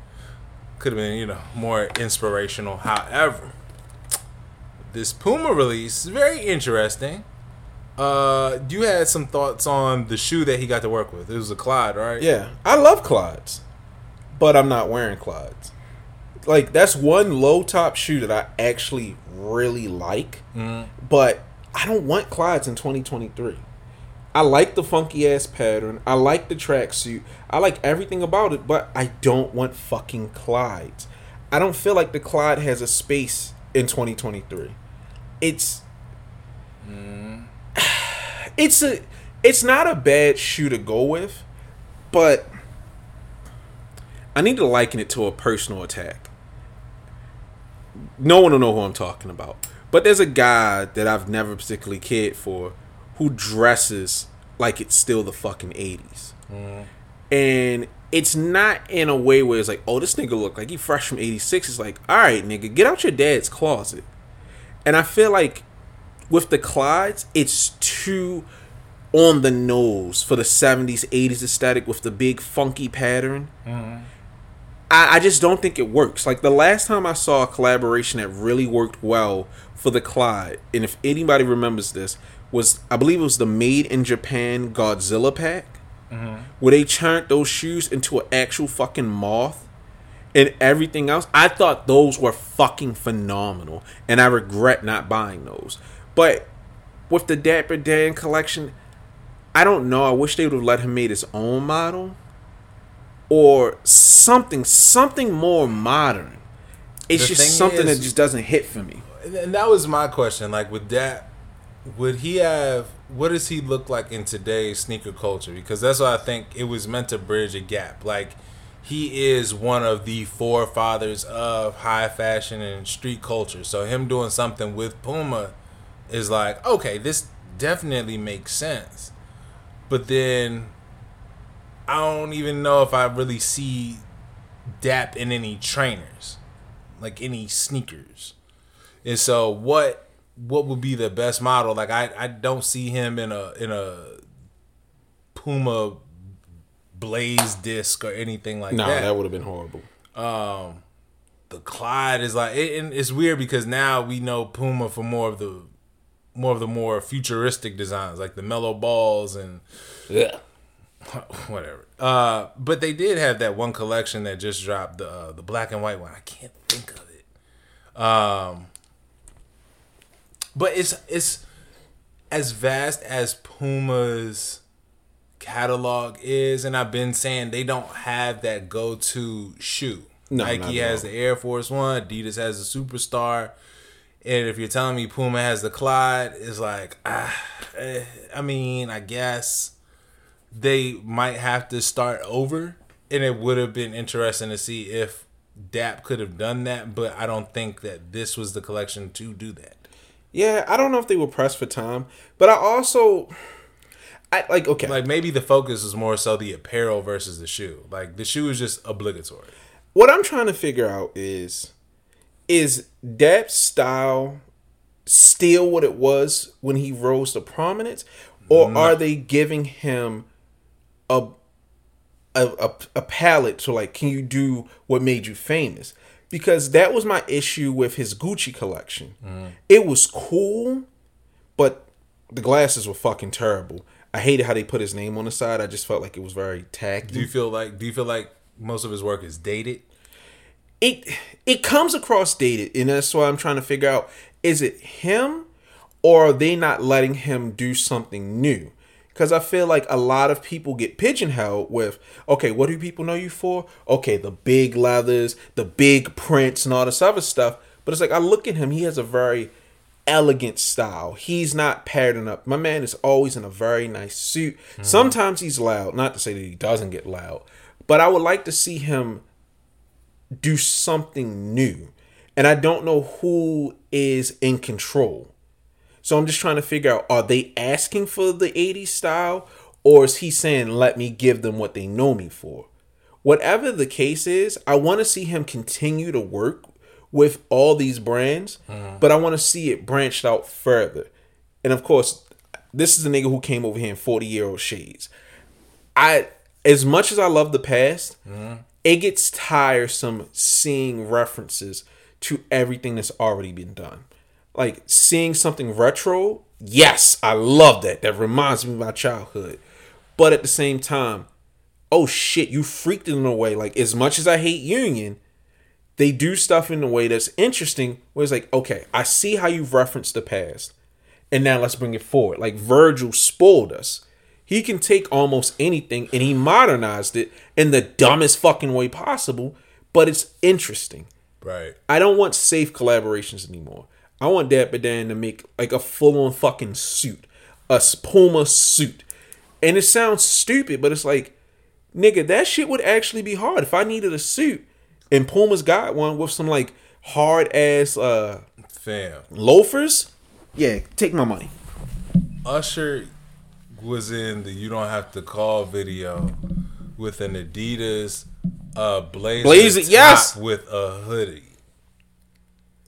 Could have been, you know, more inspirational. However, this Puma release is very interesting. Uh, you had some thoughts on the shoe that he got to work with. It was a Clyde, right? Yeah, I love Clydes, but I'm not wearing Clydes. Like that's one low top shoe that I actually really like, but I don't want Clydes in 2023. I like the funky ass pattern. I like the tracksuit. I like everything about it, but I don't want fucking Clydes. I don't feel like the Clyde has a space in 2023. It's mm. <sighs> it's a it's not a bad shoe to go with, but I need to liken it to a personal attack. No one will know who I'm talking about. But there's a guy that I've never particularly cared for who dresses like it's still the fucking 80s. Mm-hmm. And it's not in a way where it's like, oh, this nigga look like he fresh from 86. It's like, all right, nigga, get out your dad's closet. And I feel like with the Clydes, it's too on the nose for the 70s, 80s aesthetic with the big funky pattern. Mm-hmm. I, I just don't think it works. Like the last time I saw a collaboration that really worked well for the Clyde, and if anybody remembers this, was I believe it was the Made in Japan Godzilla pack, mm-hmm. where they turned those shoes into an actual fucking moth and everything else. I thought those were fucking phenomenal, and I regret not buying those. But with the Dapper Dan collection, I don't know. I wish they would have let him made his own model or something, something more modern. It's The just something is- that just doesn't hit for me. And that was my question. Like with that, would he have? What does he look like in today's sneaker culture? Because that's why I think it was meant to bridge a gap. Like he is one of the forefathers of high fashion and street culture. So him doing something with Puma is like okay, this definitely makes sense. But then I don't even know if I really see Dap in any trainers, like any sneakers. And so what what would be the best model? Like I, I don't see him in a in a Puma Blaze disc or anything like No, that. No, that would have been horrible. the Clyde is like it, and it's weird because now we know Puma for more of the more of the more futuristic designs like the mellow balls and Yeah. <laughs> whatever. Uh, but they did have that one collection that just dropped the uh, the black and white one. I can't think of it. Um, but it's it's as vast as Puma's catalog is, and I've been saying they don't have that go to shoe. No, Nike has the Air Force One, Adidas has the Superstar. And if you're telling me Puma has the Clyde, it's like, ah, eh, I mean, I guess they might have to start over. And it would have been interesting to see if DAP could have done that, but I don't think that this was the collection to do that. Yeah, I don't know if they were pressed for time, but I also, I like okay. Like maybe the focus is more so the apparel versus the shoe. Like the shoe is just obligatory. what I'm trying to figure out is is Dap's style still what it was when he rose to prominence or are they giving him a a, a a palette to like can you do what made you famous because that was my issue with his Gucci collection. It was cool but the glasses were fucking terrible. I hated how they put his name on the side. I just felt like it was very tacky. Do you feel like do you feel like most of his work is dated? it it comes across dated and that's why i'm trying to figure out is it him or are they not letting him do something new because i feel like a lot of people get pigeonholed with okay what do people know you for? Okay the big leathers the big prints and all this other stuff. But it's like i look at him he has a very elegant style. He's not patterned up. My man is always in a very nice suit. Mm-hmm. Sometimes he's loud not to say that he doesn't get loud but i would like to see him do something new. And I don't know who is in control. So I'm just trying to figure out are they asking for the 80s style or is he saying let me give them what they know me for? Whatever the case is, I want to see him continue to work with all these brands, mm-hmm. but I want to see it branched out further. And of course, this is a nigga who came over here in 40 year old shades. I as much as I love the past, mm-hmm. it gets tiresome seeing references to everything that's already been done. Like seeing something retro, yes, I love that. That reminds me of my childhood. But at the same time, oh shit, you freaked in a way. Like as much as I hate Union, they do stuff in a way that's interesting. Where it's like, okay, I see how you've referenced the past, and now let's bring it forward. Like Virgil spoiled us. He can take almost anything and he modernized it in the dumbest fucking way possible, but it's interesting. Right. I don't want safe collaborations anymore. I want Dapper Dan to make like a full on fucking suit, a Puma suit. And it sounds stupid, but it's like, nigga, that shit would actually be hard. If I needed a suit and Puma's got one with some like hard ass uh Fam. loafers, yeah, take my money. Usher was in the "You Don't Have to Call" video with an Adidas uh blazer, Blazer, top yes! with a hoodie.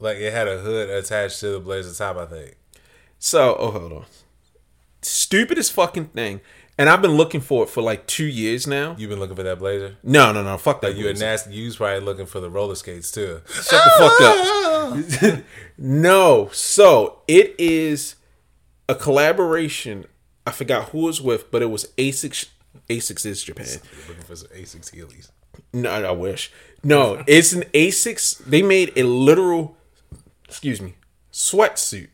Like it had a hood attached to the blazer top, I think. So, oh, hold on. Stupidest fucking thing. And I've been looking for it for like two years now. You've been looking for that blazer. No, no, no. Fuck that. You a blazer. nasty. You was probably looking for the roller skates too. Shut the fuck up. <laughs> no. So it is a collaboration. I forgot who it was with, but it was Asics. Asics is Japan. looking for some Asics Heelys. No, I wish. No, it's an Asics. They made a literal, excuse me, sweatsuit.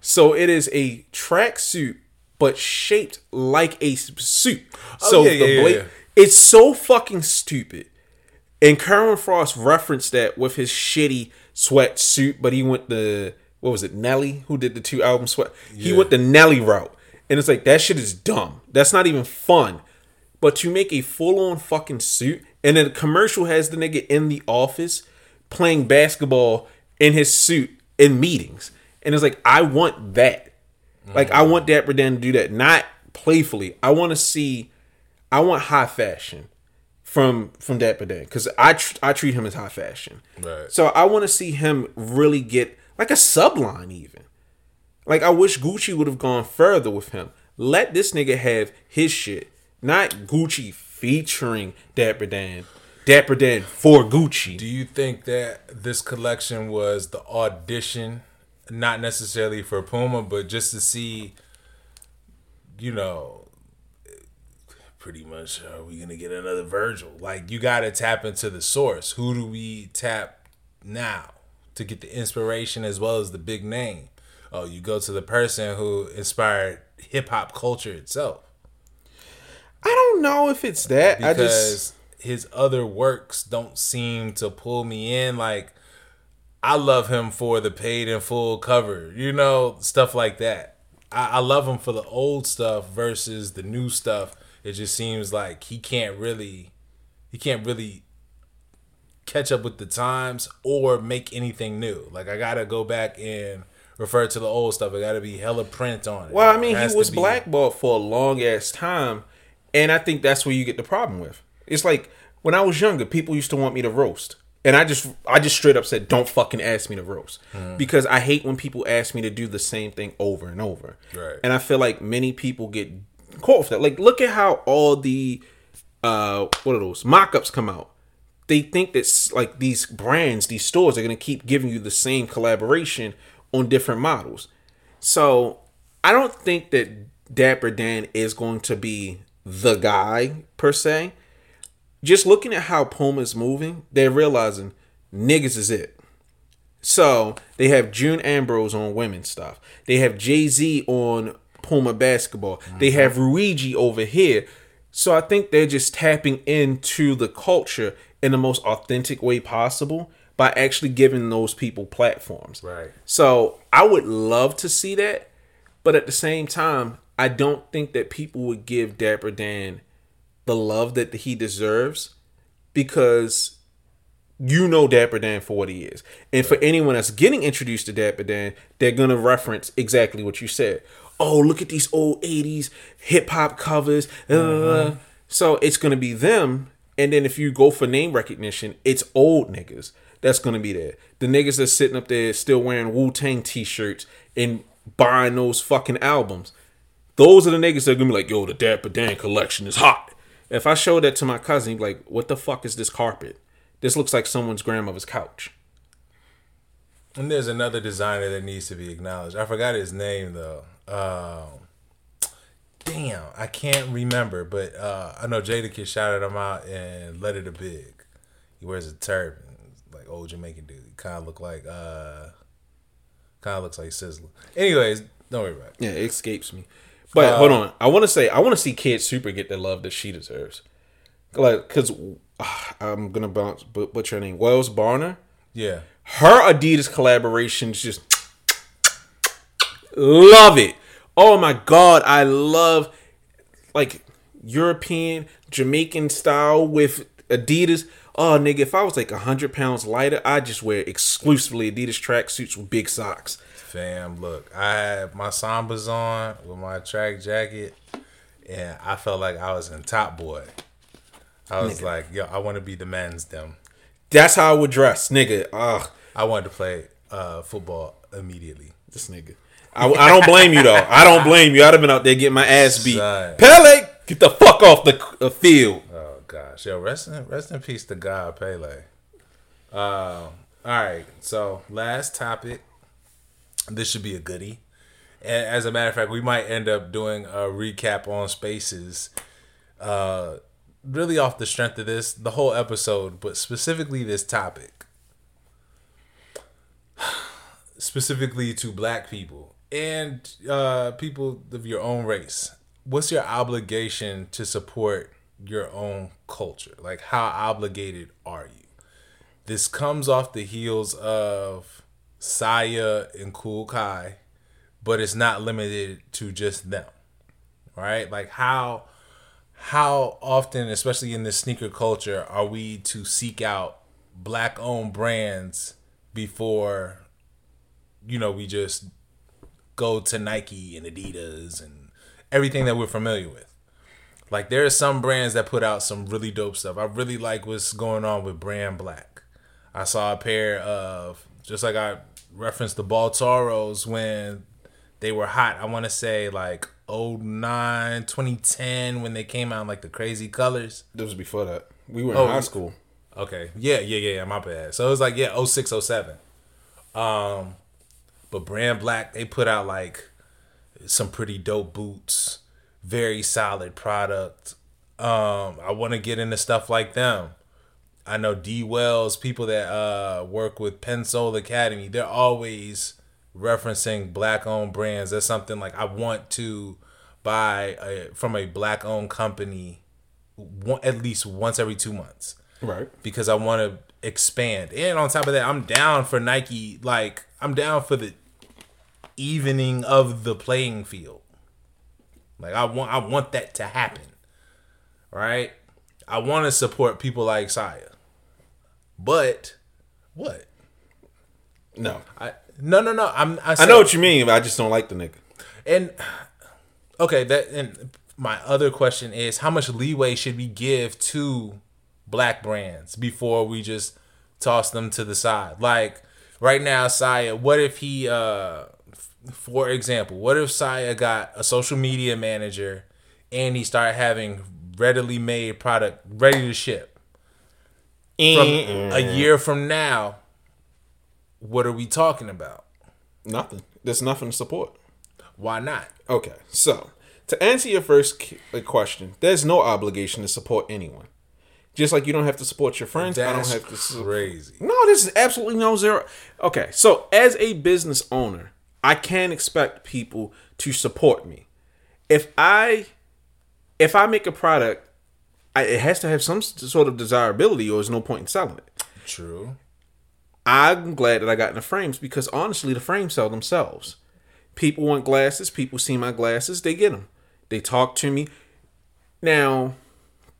So it is a tracksuit, but shaped like a suit. Oh, so Oh, yeah, the yeah, bla- yeah. it's so fucking stupid. And Kerwin Frost referenced that with his shitty sweatsuit, but he went the what was it, Nelly, who did the two album sweat. He went the Nelly route. And it's like that shit is dumb. That's not even fun. But to make a full on fucking suit, and then the commercial has the nigga in the office playing basketball in his suit in meetings. And it's like, I want that. Like, I want Dapper Dan to do that, not playfully. I want to see, I want high fashion from from Dapper Dan because I tr- I treat him as high fashion. Right. So I want to see him really get like a subline even. Like I wish Gucci would have gone further with him. Let this nigga have his shit, not Gucci featuring Dapper Dan. Dapper Dan for Gucci. Do you think that this collection was the audition, not necessarily for Puma, but just to see, you know, pretty much are we gonna get another Virgil? Like you got to tap into the source. Who do we tap now to get the inspiration as well as the big name? Oh, you go to the person who inspired hip hop culture itself. I don't know if it's that. I because just his other works don't seem to pull me in. Like I love him for the paid in full cover, you know, stuff like that. I, I love him for the old stuff versus the new stuff. It just seems like he can't really, he can't really catch up with the times or make anything new. Like I gotta go back and refer to the old stuff. I gotta be hella print on it. well, I mean, he was blackballed for a long ass time, and I think that's where you get the problem with. It's like when I was younger, people used to want me to roast, and I just I just straight up said, "Don't fucking ask me to roast," Hmm. because I hate when people ask me to do the same thing over and over. Right. And I feel like many people get caught with that. Like, look at how all the uh what are those mock-ups come out. They think that like these brands, these stores are gonna keep giving you the same collaboration on different models. So I don't think that Dapper Dan is going to be the guy per se. Just looking at how Puma's moving, they're realizing niggas is it. So they have June Ambrose on women's stuff. They have Jay Z on Puma basketball. They mhm. have Rhuigi over here. So I think they're just tapping into the culture in the most authentic way possible by actually giving those people platforms. Right. So I would love to see that, but at the same time, I don't think that people would give Dapper Dan the love that he deserves because you know Dapper Dan for what he is. And for anyone that's getting introduced to Dapper Dan, they're gonna reference exactly what you said. Oh, look at these old 80s hip hop covers. uh, So it's gonna be them. And then if you go for name recognition, it's old niggas that's gonna be there. The niggas that's sitting up there still wearing Wu Tang t shirts and buying those fucking albums. Those are the niggas that are gonna be like, yo, the Dapper Dan collection is hot. If I show that to my cousin, he'd be like, "What the fuck is this carpet? This looks like someone's grandmother's couch." And there's another designer that needs to be acknowledged. I forgot his name though. Um, damn, I can't remember, but uh, I know Jadakiss shouted him out and let it a big. He wears a turban, like old Jamaican dude. Kind of look like uh, kind of looks like Sizzler. Anyways, don't worry about it. Yeah, it escapes me. But hold on, I want to say I want to see Kid Super get the love that she deserves. Like, cause uh, I'm gonna bounce but butcher her name, Wales Bonner. Yeah, Her Adidas collaborations just love it. Oh my god, I love like European Jamaican style with Adidas. Oh nigga, if I was like hundred pounds lighter, I'd just wear exclusively Adidas tracksuits with big socks. Fam. Look, I had my Sambas on with my track jacket, and I felt like I was in Top Boy. I was like, yo, I want to be the man's them. That's how I would dress, nigga. Ugh, I wanted to play uh, football immediately. this nigga. I, I <laughs> don't blame you though. I don't blame you. I'd have been out there getting my ass beat. Son. Pele, get the fuck off the uh, field. Oh gosh, yo, rest in rest in peace to God Pele. Uh, all right, so last topic. This should be a goodie. And as a matter of fact, we might end up doing a recap on Spaces. Uh, really off the strength of this, the whole episode, but specifically this topic. <sighs> Specifically to black people and uh, people of your own race. What's your obligation to support your own culture? Like, how obligated are you? This comes off the heels of Saya and Cool Kai, but it's not limited to just them. Right? Like how how often, especially in the sneaker culture, are we to seek out black owned brands before you know we just go to Nike and Adidas and everything that we're familiar with? Like there are some brands that put out some really dope stuff. I really like what's going on with Brand Black. I saw a pair of just like I referenced the Baltoros when they were hot. I want to say like 09, 2010 when they came out in like the crazy colors. This was before that. We were in Oh, high school. Okay. Yeah, yeah, yeah, yeah, my bad. So it was like yeah, 06, 07. Um but Brand Black, they put out like some pretty dope boots, very solid product. Um I want to get into stuff like them. I know D Wells, people that uh work with Pensole Academy, they're always referencing black owned brands. That's something like I want to buy a, from a black owned company one, at least once every 2 months Right. because I want to expand. And on top of that, I'm down for Nike. Like I'm down for the evening of the playing field. Like I want, I want that to happen. Right? I want to support people like Saya. But what? No. I no no no. I'm. I, I know what you mean, but I just don't like the nigga. and okay, that and my other question is how much leeway should we give to black brands before we just toss them to the side? Like right now, Saya, what if he uh f- for example, what if Saya got a social media manager and he started having readily made product ready to ship? From a year from now, what are we talking about? Nothing. There's nothing to support. Why not? Okay, so to answer your first uh, question, there's no obligation to support anyone. Just like you don't have to support your friends, I don't have to. su- crazy. No, this is absolutely no zero. Okay, so as a business owner, I can expect people to support me. If I if I make a product, I, it has to have some sort of desirability, or there's no point in selling it. True. I'm glad that I got in the frames because honestly, the frames sell themselves. People want glasses. People see my glasses. They get them. They talk to me. Now,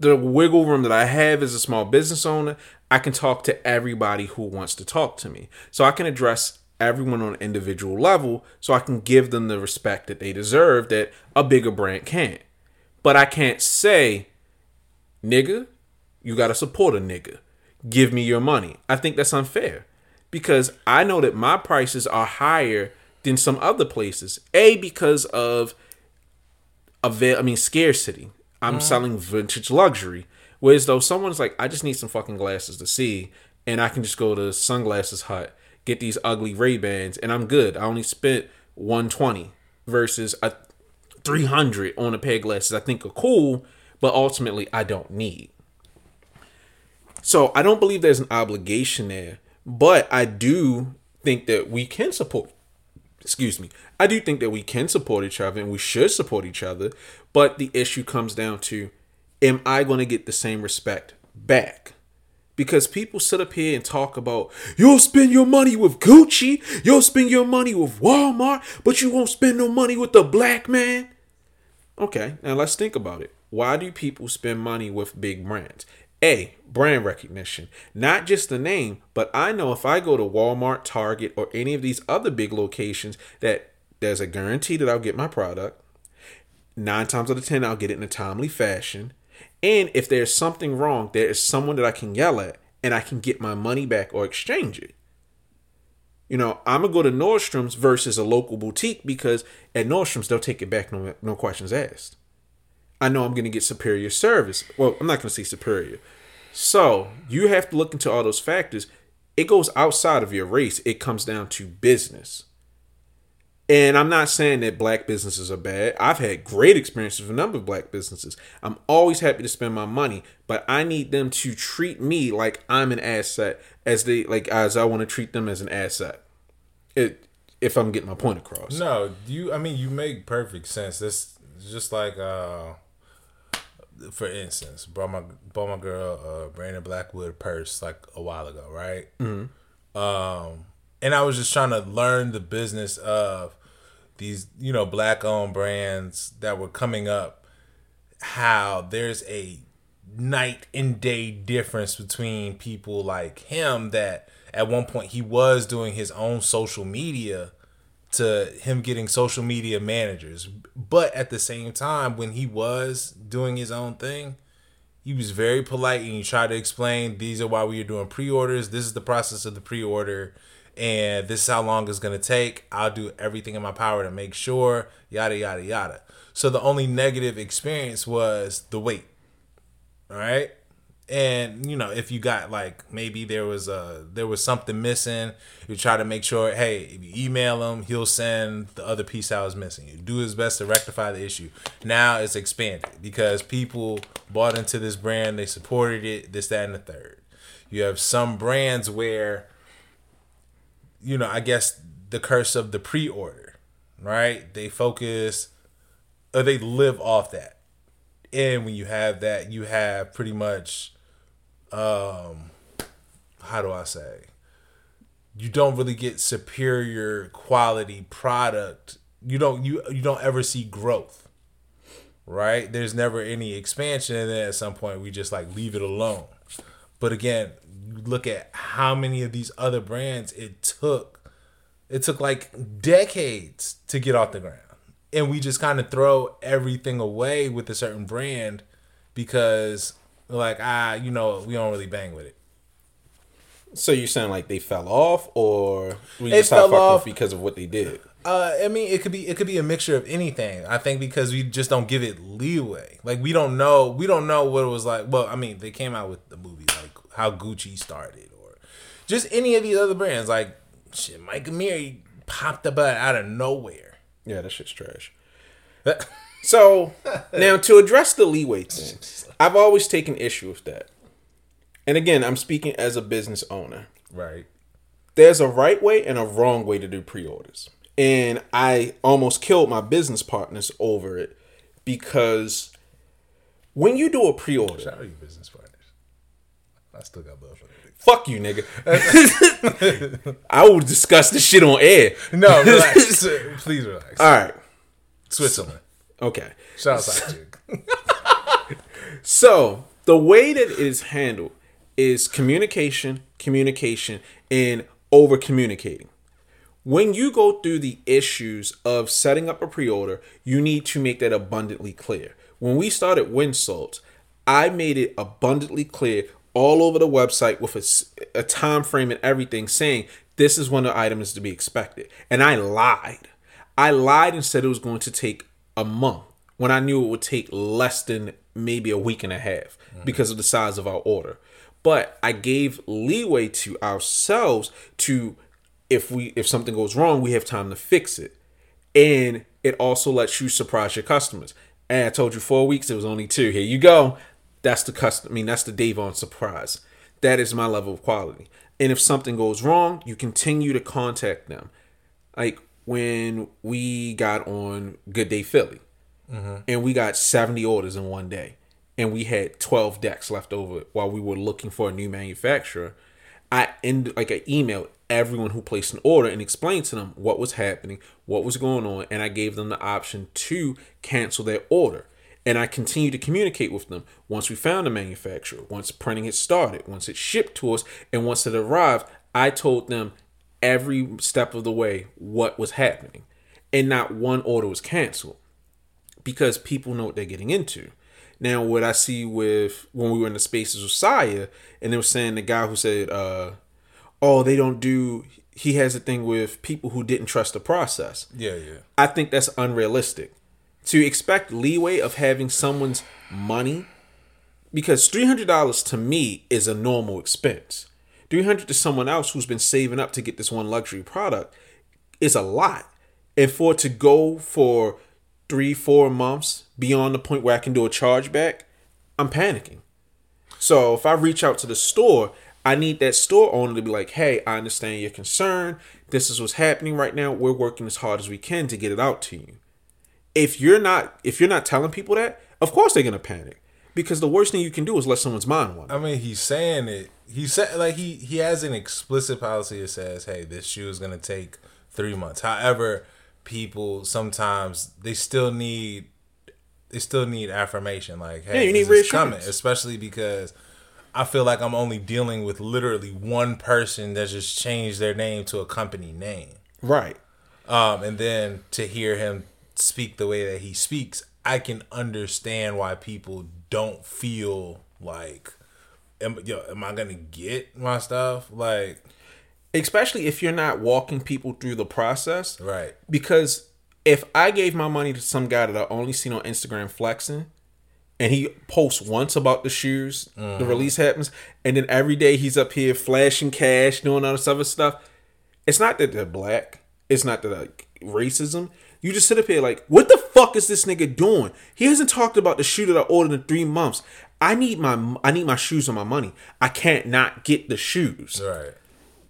the wiggle room that I have as a small business owner, I can talk to everybody who wants to talk to me. So I can address everyone on an individual level so I can give them the respect that they deserve that a bigger brand can't. But I can't say, nigga, you got to support a nigga. Give me your money. I think that's unfair because I know that my prices are higher than some other places. A because of avail I mean scarcity. I'm mm-hmm. selling vintage luxury. Whereas though someone's like, I just need some fucking glasses to see, and I can just go to Sunglasses Hut, get these ugly Ray Bans, and I'm good. I only spent 120 versus a 300 on a pair of glasses I think are cool, but ultimately I don't need. So I don't believe there's an obligation there, but I do think that we can support. Excuse me. I do think that we can support each other and we should support each other, but the issue comes down to am I going to get the same respect back? Because people sit up here and talk about you'll spend your money with Gucci, you'll spend your money with Walmart, but you won't spend no money with the black man. Okay, now let's think about it. Why do people spend money with big brands? A, brand recognition. Not just the name, but I know if I go to Walmart, Target, or any of these other big locations that there's a guarantee that I'll get my product. Nine times out of ten, I'll get it in a timely fashion. And if there's something wrong, there is someone that I can yell at and I can get my money back or exchange it. You know, I'm gonna go to Nordstrom's versus a local boutique because at Nordstrom's they'll take it back no no questions asked. I know I'm gonna get superior service. Well, I'm not gonna say superior. So you have to look into all those factors. It goes outside of your race. It comes down to business. And I'm not saying that black businesses are bad. I've had great experiences with a number of black businesses. I'm always happy to spend my money, but I need them to treat me like I'm an asset as they like as I want to treat them as an asset. It if I'm getting my point across. No, you. I mean, you make perfect sense. This just like, uh for instance, bought my bought my girl uh Brandon Blackwood purse like a while ago, right? Mm-hmm. Um, and I was just trying to learn the business of these, you know, black owned brands that were coming up. How there's a night and day difference between people like him that at one point he was doing his own social media to him getting social media managers. But at the same time, when he was doing his own thing, he was very polite and he tried to explain these are why we are doing pre orders. This is the process of the pre order. And this is how long it's going to take. I'll do everything in my power to make sure, yada, yada, yada. So the only negative experience was the wait. All right and you know if you got like maybe there was a there was something missing you try to make sure hey if you email him he'll send the other piece that was missing. You do his best to rectify the issue. Now it's expanded because people bought into this brand they supported it this that and the third. You have some brands where you know i guess the curse of the pre-order right? They focus or they live off that. And when you have that you have pretty much um how do i say? You don't really get superior quality product. You don't you you don't ever see growth right? There's never any expansion and then at some point. We just like leave it alone. But again look at how many of these other brands it took. It took like decades to get off the ground. And we just kind of throw everything away with a certain brand because like ah you know we don't really bang with it So you sound like they fell off, or we just fell off. because of what they did. uh i mean it could be it could be a mixture of anything i think because we just don't give it leeway like we don't know we don't know what it was like well i mean they came out with the movie like how gucci started or just any of these other brands like shit mike amiri popped the butt out of nowhere Yeah, that shit's trash. <laughs> So now to address the leeway thing, I've always taken issue with that. And again, I'm speaking as a business owner. right There's a right way and a wrong way to do pre-orders. And I almost killed my business partners over it because when you do a pre-order, shout out your business partners i still got love for them fuck you, nigga. <laughs> I will discuss this shit on air. no <laughs> relax please relax All right. switzerland Okay. shout out to you <laughs> So the way that it is handled is communication, communication, and over communicating. When you go through the issues of setting up a pre-order, you need to make that abundantly clear. When we started Winsalts, I made it abundantly clear all over the website with a, a time frame and everything saying this is when the item is to be expected. And I lied. I lied and said it was going to take a month when I knew it would take less than maybe a week and a half mm. because of the size of our order. But I gave leeway to ourselves to if we if something goes wrong, we have time to fix it. And it also lets you surprise your customers. And I told you four weeks, it was only two. Here you go. That's the custom. I mean, that's the Davon surprise. That is my level of quality. And if something goes wrong, you continue to contact them. Like when we got on Good Day Philly, mm-hmm. and we got 70 orders in one day, and we had 12 decks left over while we were looking for a new manufacturer. I end like I emailed everyone who placed an order and explained to them what was happening, what was going on, and I gave them the option to cancel their order. And I continued to communicate with them once we found a manufacturer, once printing had started, once it shipped to us, and once it arrived, I told them every step of the way what was happening. And not one order was canceled because people know what they're getting into. Now, what I see with when we were in the spaces with Saya, and they were saying the guy who said, uh, "Oh, they don't do." He has a thing with people who didn't trust the process. Yeah, yeah. I think that's unrealistic to expect leeway of having someone's money because three hundred dollars to me is a normal expense. Three hundred to someone else who's been saving up to get this one luxury product is a lot, and for it to go for three, four months beyond the point where I can do a chargeback, I'm panicking. So if I reach out to the store, I need that store owner to be like, "Hey, I understand your concern. This is what's happening right now. We're working as hard as we can to get it out to you." If you're not if you're not telling people that, of course they're to panic because the worst thing you can do is let someone's mind wander. I mean, he's saying it. He said like he he has an explicit policy that says, "Hey, this shoe is gonna take three months." However, people sometimes they still need they still need affirmation. Like, hey, Yeah, you need this is coming, especially because I feel like I'm only dealing with literally one person that just changed their name to a company name. Right. Um, and then to hear him speak the way that he speaks, I can understand why people don't feel like, am, yo, am I gonna get my stuff? Like, Especially if you're not walking people through the process. right? Because if I gave my money to some guy that I only seen on Instagram flexing, and he posts once about the shoes, the mm-hmm. release happens, and then every day he's up here flashing cash, doing all this other stuff. It's not that they're black. It's not that like racism. You just sit up here like, what the fuck is this nigga doing? He hasn't talked about the shoe that I ordered in three months. I need my I need my shoes and my money. I can't not get the shoes Right.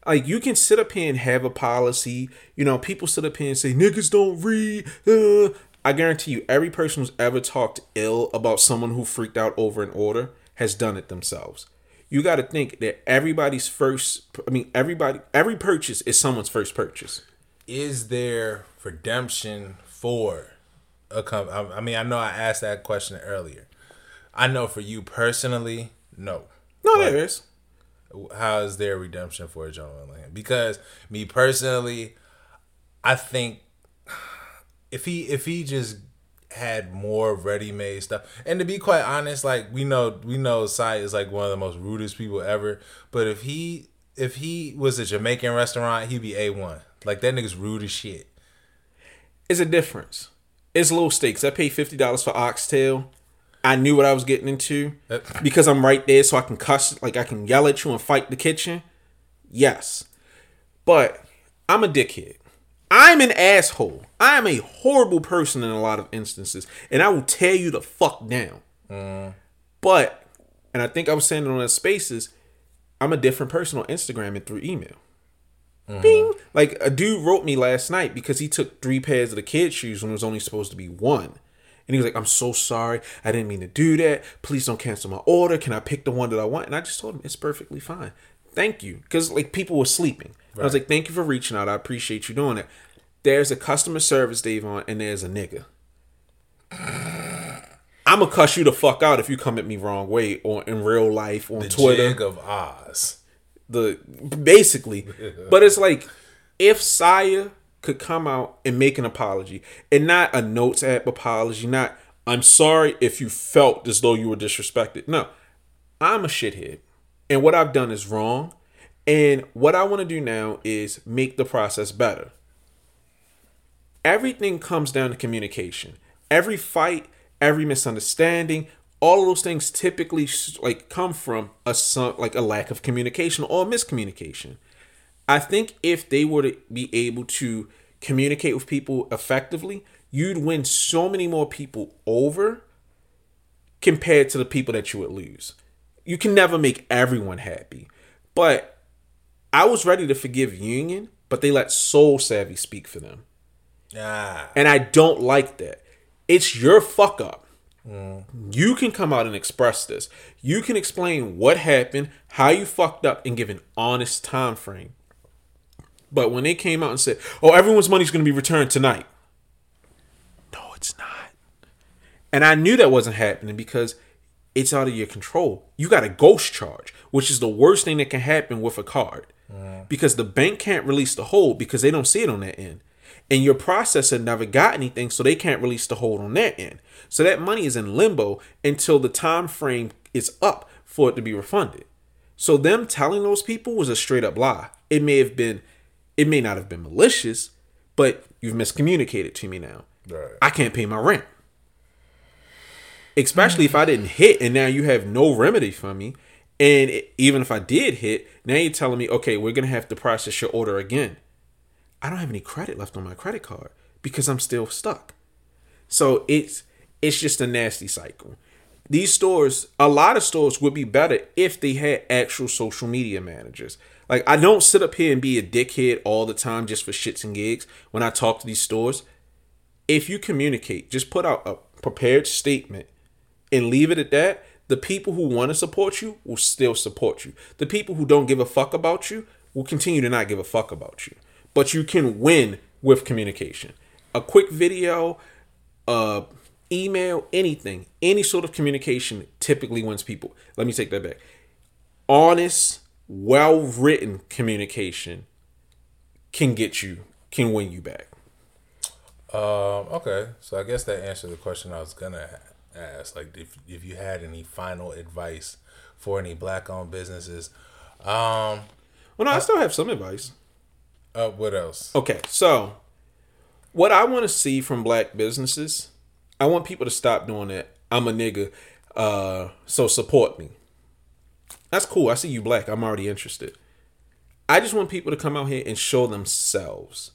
like you can sit up here and have a policy. You know, people sit up here and say niggas don't read. Uh. I guarantee you, every person who's ever talked ill about someone who freaked out over an order has done it themselves. You got to think that everybody's first. I mean, everybody, every purchase is someone's first purchase. Is there redemption for a company? I I mean, I know I asked that question earlier. I know for you personally, no. No, But- there is. how is there redemption for a gentleman land? Because me personally, I think if he if he just had more ready made stuff, and to be quite honest, like we know we know Sai is like one of the most rudest people ever. But if he if he was a Jamaican restaurant, he'd be a one. Like that nigga's rude as shit. It's a difference. It's low stakes. I paid fifty dollars for oxtail. I knew what I was getting into because I'm right there, so I can cuss, like I can yell at you and fight the kitchen. Yes, but I'm a dickhead. I'm an asshole. I am a horrible person in a lot of instances, and I will tear you the fuck down. Mm. But, and I think I was saying it on the spaces, I'm a different person on Instagram and through email. Mm-hmm. Bing. Like a dude wrote me last night because he took three pairs of the kid shoes when it was only supposed to be one. And he was like, I'm so sorry. I didn't mean to do that. Please don't cancel my order. Can I pick the one that I want? And I just told him it's perfectly fine. Thank you. Because like people were sleeping. I was like, thank you for reaching out. I appreciate you doing it. There's a customer service, Davon, and there's a nigga. <sighs> I'ma cuss you the fuck out if you come at me wrong way or in real life on The Twitter jig of Oz. the basically but it's like if Saya could come out and make an apology. And not a notes app apology not i'm sorry if you felt as though you were disrespected. No i'm a shithead and what i've done is wrong and what i want to do now is make the process better. Everything comes down to communication. Every fight every misunderstanding all of those things typically like come from a like a lack of communication or miscommunication. I think if they were to be able to communicate with people effectively, you'd win so many more people over compared to the people that you would lose. You can never make everyone happy. But I was ready to forgive Union, but they let Soul Savvy speak for them. Ah. And I don't like that. It's your fuck up. You can come out and express this. You can explain what happened, how you fucked up, and give an honest time frame. But when they came out and said, "Oh, everyone's money's going to be returned tonight," no, it's not. And I knew that wasn't happening because it's out of your control. You got a ghost charge, which is the worst thing that can happen with a card. Mm. Because the bank can't release the hold because they don't see it on that end. And your processor never got anything, so they can't release the hold on that end. So that money is in limbo until the time frame is up for it to be refunded. So them telling those people was a straight up lie. It may have been it may not have been malicious, but you've miscommunicated to me now. Right. I can't pay my rent. Especially if I didn't hit and now you have no remedy for me. And it- even if I did hit, now you're telling me, okay, we're going to have to process your order again. I don't have any credit left on my credit card because I'm still stuck. So it's it's just a nasty cycle. These stores, a lot of stores would be better if they had actual social media managers. Like I don't sit up here and be a dickhead all the time just for shits and gigs when I talk to these stores. If you communicate, just put out a prepared statement and leave it at that. The people who want to support you will still support you. The people who don't give a fuck about you will continue to not give a fuck about you. But you can win with communication. A quick video, uh, email, anything, any sort of communication typically wins people. Let me take that back. Honest, well written communication can get you, can win you back. Um, okay, so I guess that answers the question I was gonna ask. Like, if if you had any final advice for any black-owned businesses, um, Well, no, I still have some advice. uh, what else? Okay, so what I want to see from black businesses, I want people to stop doing that. I'm a nigga, uh, so support me. That's cool. I see you black. I'm already interested. I just want people to come out here and show themselves.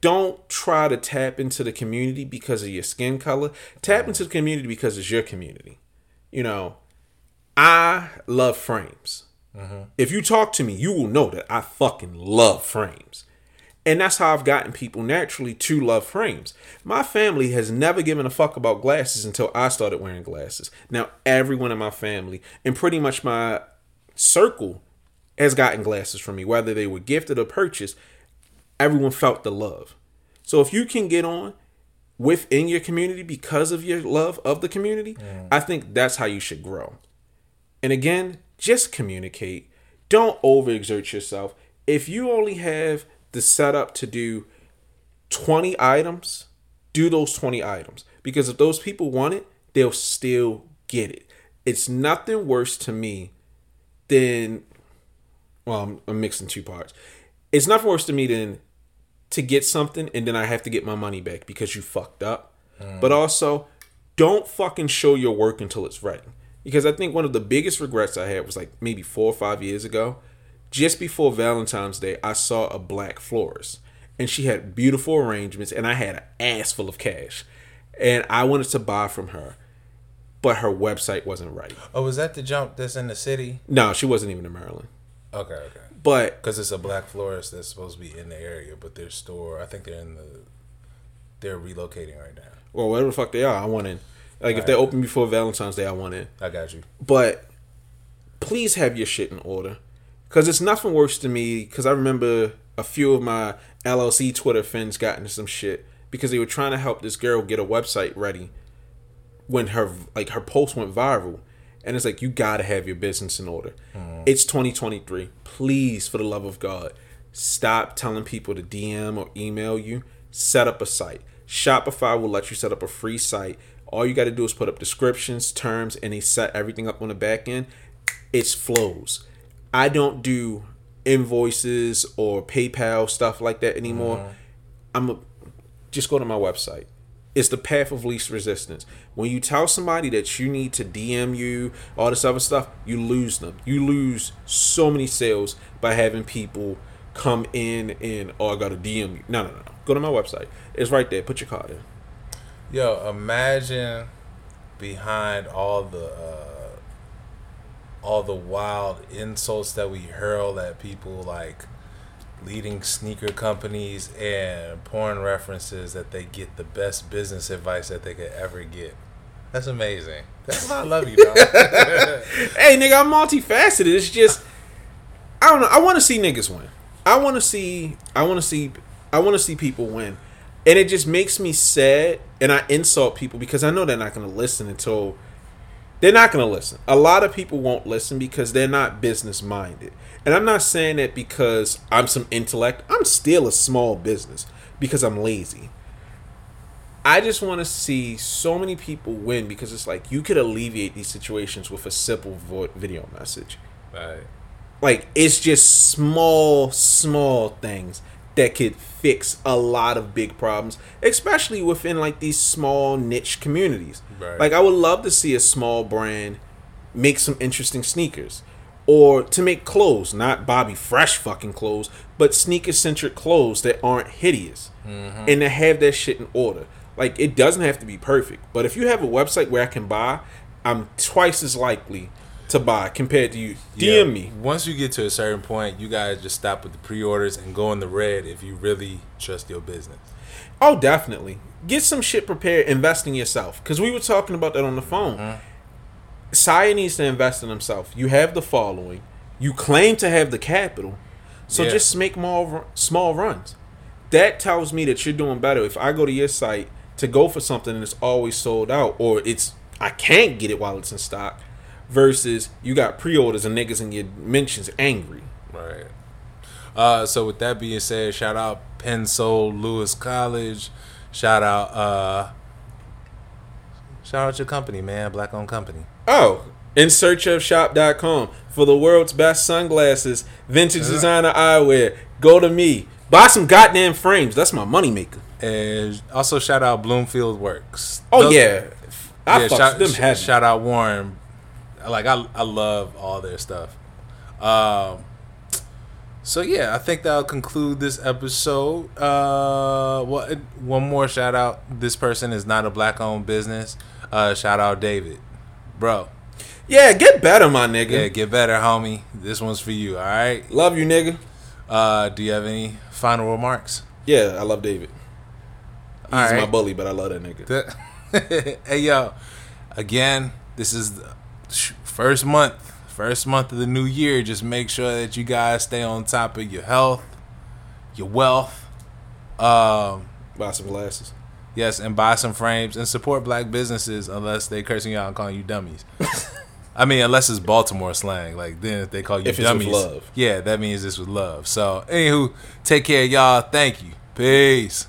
Don't try to tap into the community because of your skin color. Tap into the community because it's your community. You know, I love frames. If you talk to me, you will know that I fucking love frames. And that's how I've gotten people naturally to love frames. My family has never given a fuck about glasses until I started wearing glasses. Now, everyone in my family and pretty much my circle has gotten glasses from me, whether they were gifted or purchased. Everyone felt the love. So if you can get on within your community because of your love of the community, mm. I think that's how you should grow. And again, just communicate. Don't overexert yourself. If you only have the setup to do 20 items, do those 20 items. Because if those people want it, they'll still get it. It's nothing worse to me than, well, I'm, I'm mixing two parts. It's nothing worse to me than to get something and then I have to get my money back because you fucked up. Mm. But also, don't fucking show your work until it's ready. Because I think one of the biggest regrets I had was like maybe four or five years ago. Just before Valentine's Day, I saw a black florist and she had beautiful arrangements and I had an ass full of cash. And I wanted to buy from her, but her website wasn't right. Oh, was that the jump that's in the city? No, she wasn't even in Maryland. Okay, okay. But Because it's a black florist that's supposed to be in the area, but their store, I think they're in the, they're relocating right now. well, whatever the fuck they are, I want in. Like if they're open before Valentine's Day, I want in. I got you. but please have your shit in order because it's nothing worse to me because i remember a few of my llc twitter friends got into some shit because they were trying to help this girl get a website ready when her like her post went viral. And it's like you gotta have your business in order. Mm. It's 2023 please for the love of god stop telling people to dm or email you. Set up a site. Shopify will let you set up a free site. All you got to do is put up descriptions terms and they set everything up on the back end. It's flows i don't do invoices or paypal stuff like that anymore i'm a, just go to my website It's the path of least resistance. When you tell somebody that you need to DM you, all this other stuff, you lose them. You lose so many sales by having people come in and oh I gotta DM you. No, no, no, no. Go to my website. It's right there. Put your card in. Yo, imagine behind all the uh, all the wild insults that we hurl at people like leading sneaker companies and porn references that they get the best business advice that they could ever get. That's amazing. That's why I love you, dog. <laughs> hey, nigga, I'm multifaceted. It's just I don't know. I want to see niggas win. I want to see. I want to see. I want to see people win, and it just makes me sad. And I insult people because I know they're not going to listen until they're not going to listen. A lot of people won't listen because they're not business minded. And I'm not saying that because I'm some intellect. I'm still a small business because I'm lazy. I just want to see so many people win because it's like you could alleviate these situations with a simple vo- video message. right. Like it's just small, small things that could fix a lot of big problems, especially within like these small niche communities. Right. Like I would love to see a small brand make some interesting sneakers. Or to make clothes, not Bobby Fresh fucking clothes, but sneaker centric clothes that aren't hideous. Mm-hmm. And to have that shit in order. Like it doesn't have to be perfect. But if you have a website where I can buy, I'm twice as likely to buy compared to you. DM Yeah, me. Once you get to a certain point, you guys just stop with the pre-orders and go in the red if you really trust your business. Oh, definitely. Get some shit prepared. Invest in yourself. Because we were talking about that on the phone. Mm-hmm. Saya needs to invest in himself. You have the following. You claim to have the capital. So Yeah. just make more small runs. That tells me that you're doing better. If I go to your site to go for something and it's always sold out, or it's I can't get it while it's in stock, versus you got pre-orders and niggas in your mentions angry. Right. Uh, so with that being said, shout out Pensole Lewis College. Shout out uh shout out your company, man, black owned company. Oh, in search of shop.com for the world's best sunglasses, vintage designer eyewear. Go to me. Buy some goddamn frames. That's my moneymaker. And also shout out Bloomfield Works. Oh Those- yeah. I yeah, shout, them sh- shout out Warren. Like I I love all their stuff. Um so yeah, I think that'll conclude this episode. Uh well one more shout out. This person is not a black owned business. Uh shout out David. Bro. Yeah, get better, my nigga. Yeah, get better, homie. This one's for you, all right? Love you, nigga. Uh do you have any final remarks? Yeah, I love David. He's All right. my bully, but I love that nigga. <laughs> hey yo, again, this is the first month, first month of the new year. Just make sure that you guys stay on top of your health, your wealth. Um, Buy some glasses. yes, and buy some frames and support black businesses unless they cursing you out and calling you dummies. <laughs> I mean, unless it's Baltimore slang, like then if they call you If dummies, love. yeah, that means it's with love. So, anywho, take care, y'all. Thank you. Peace.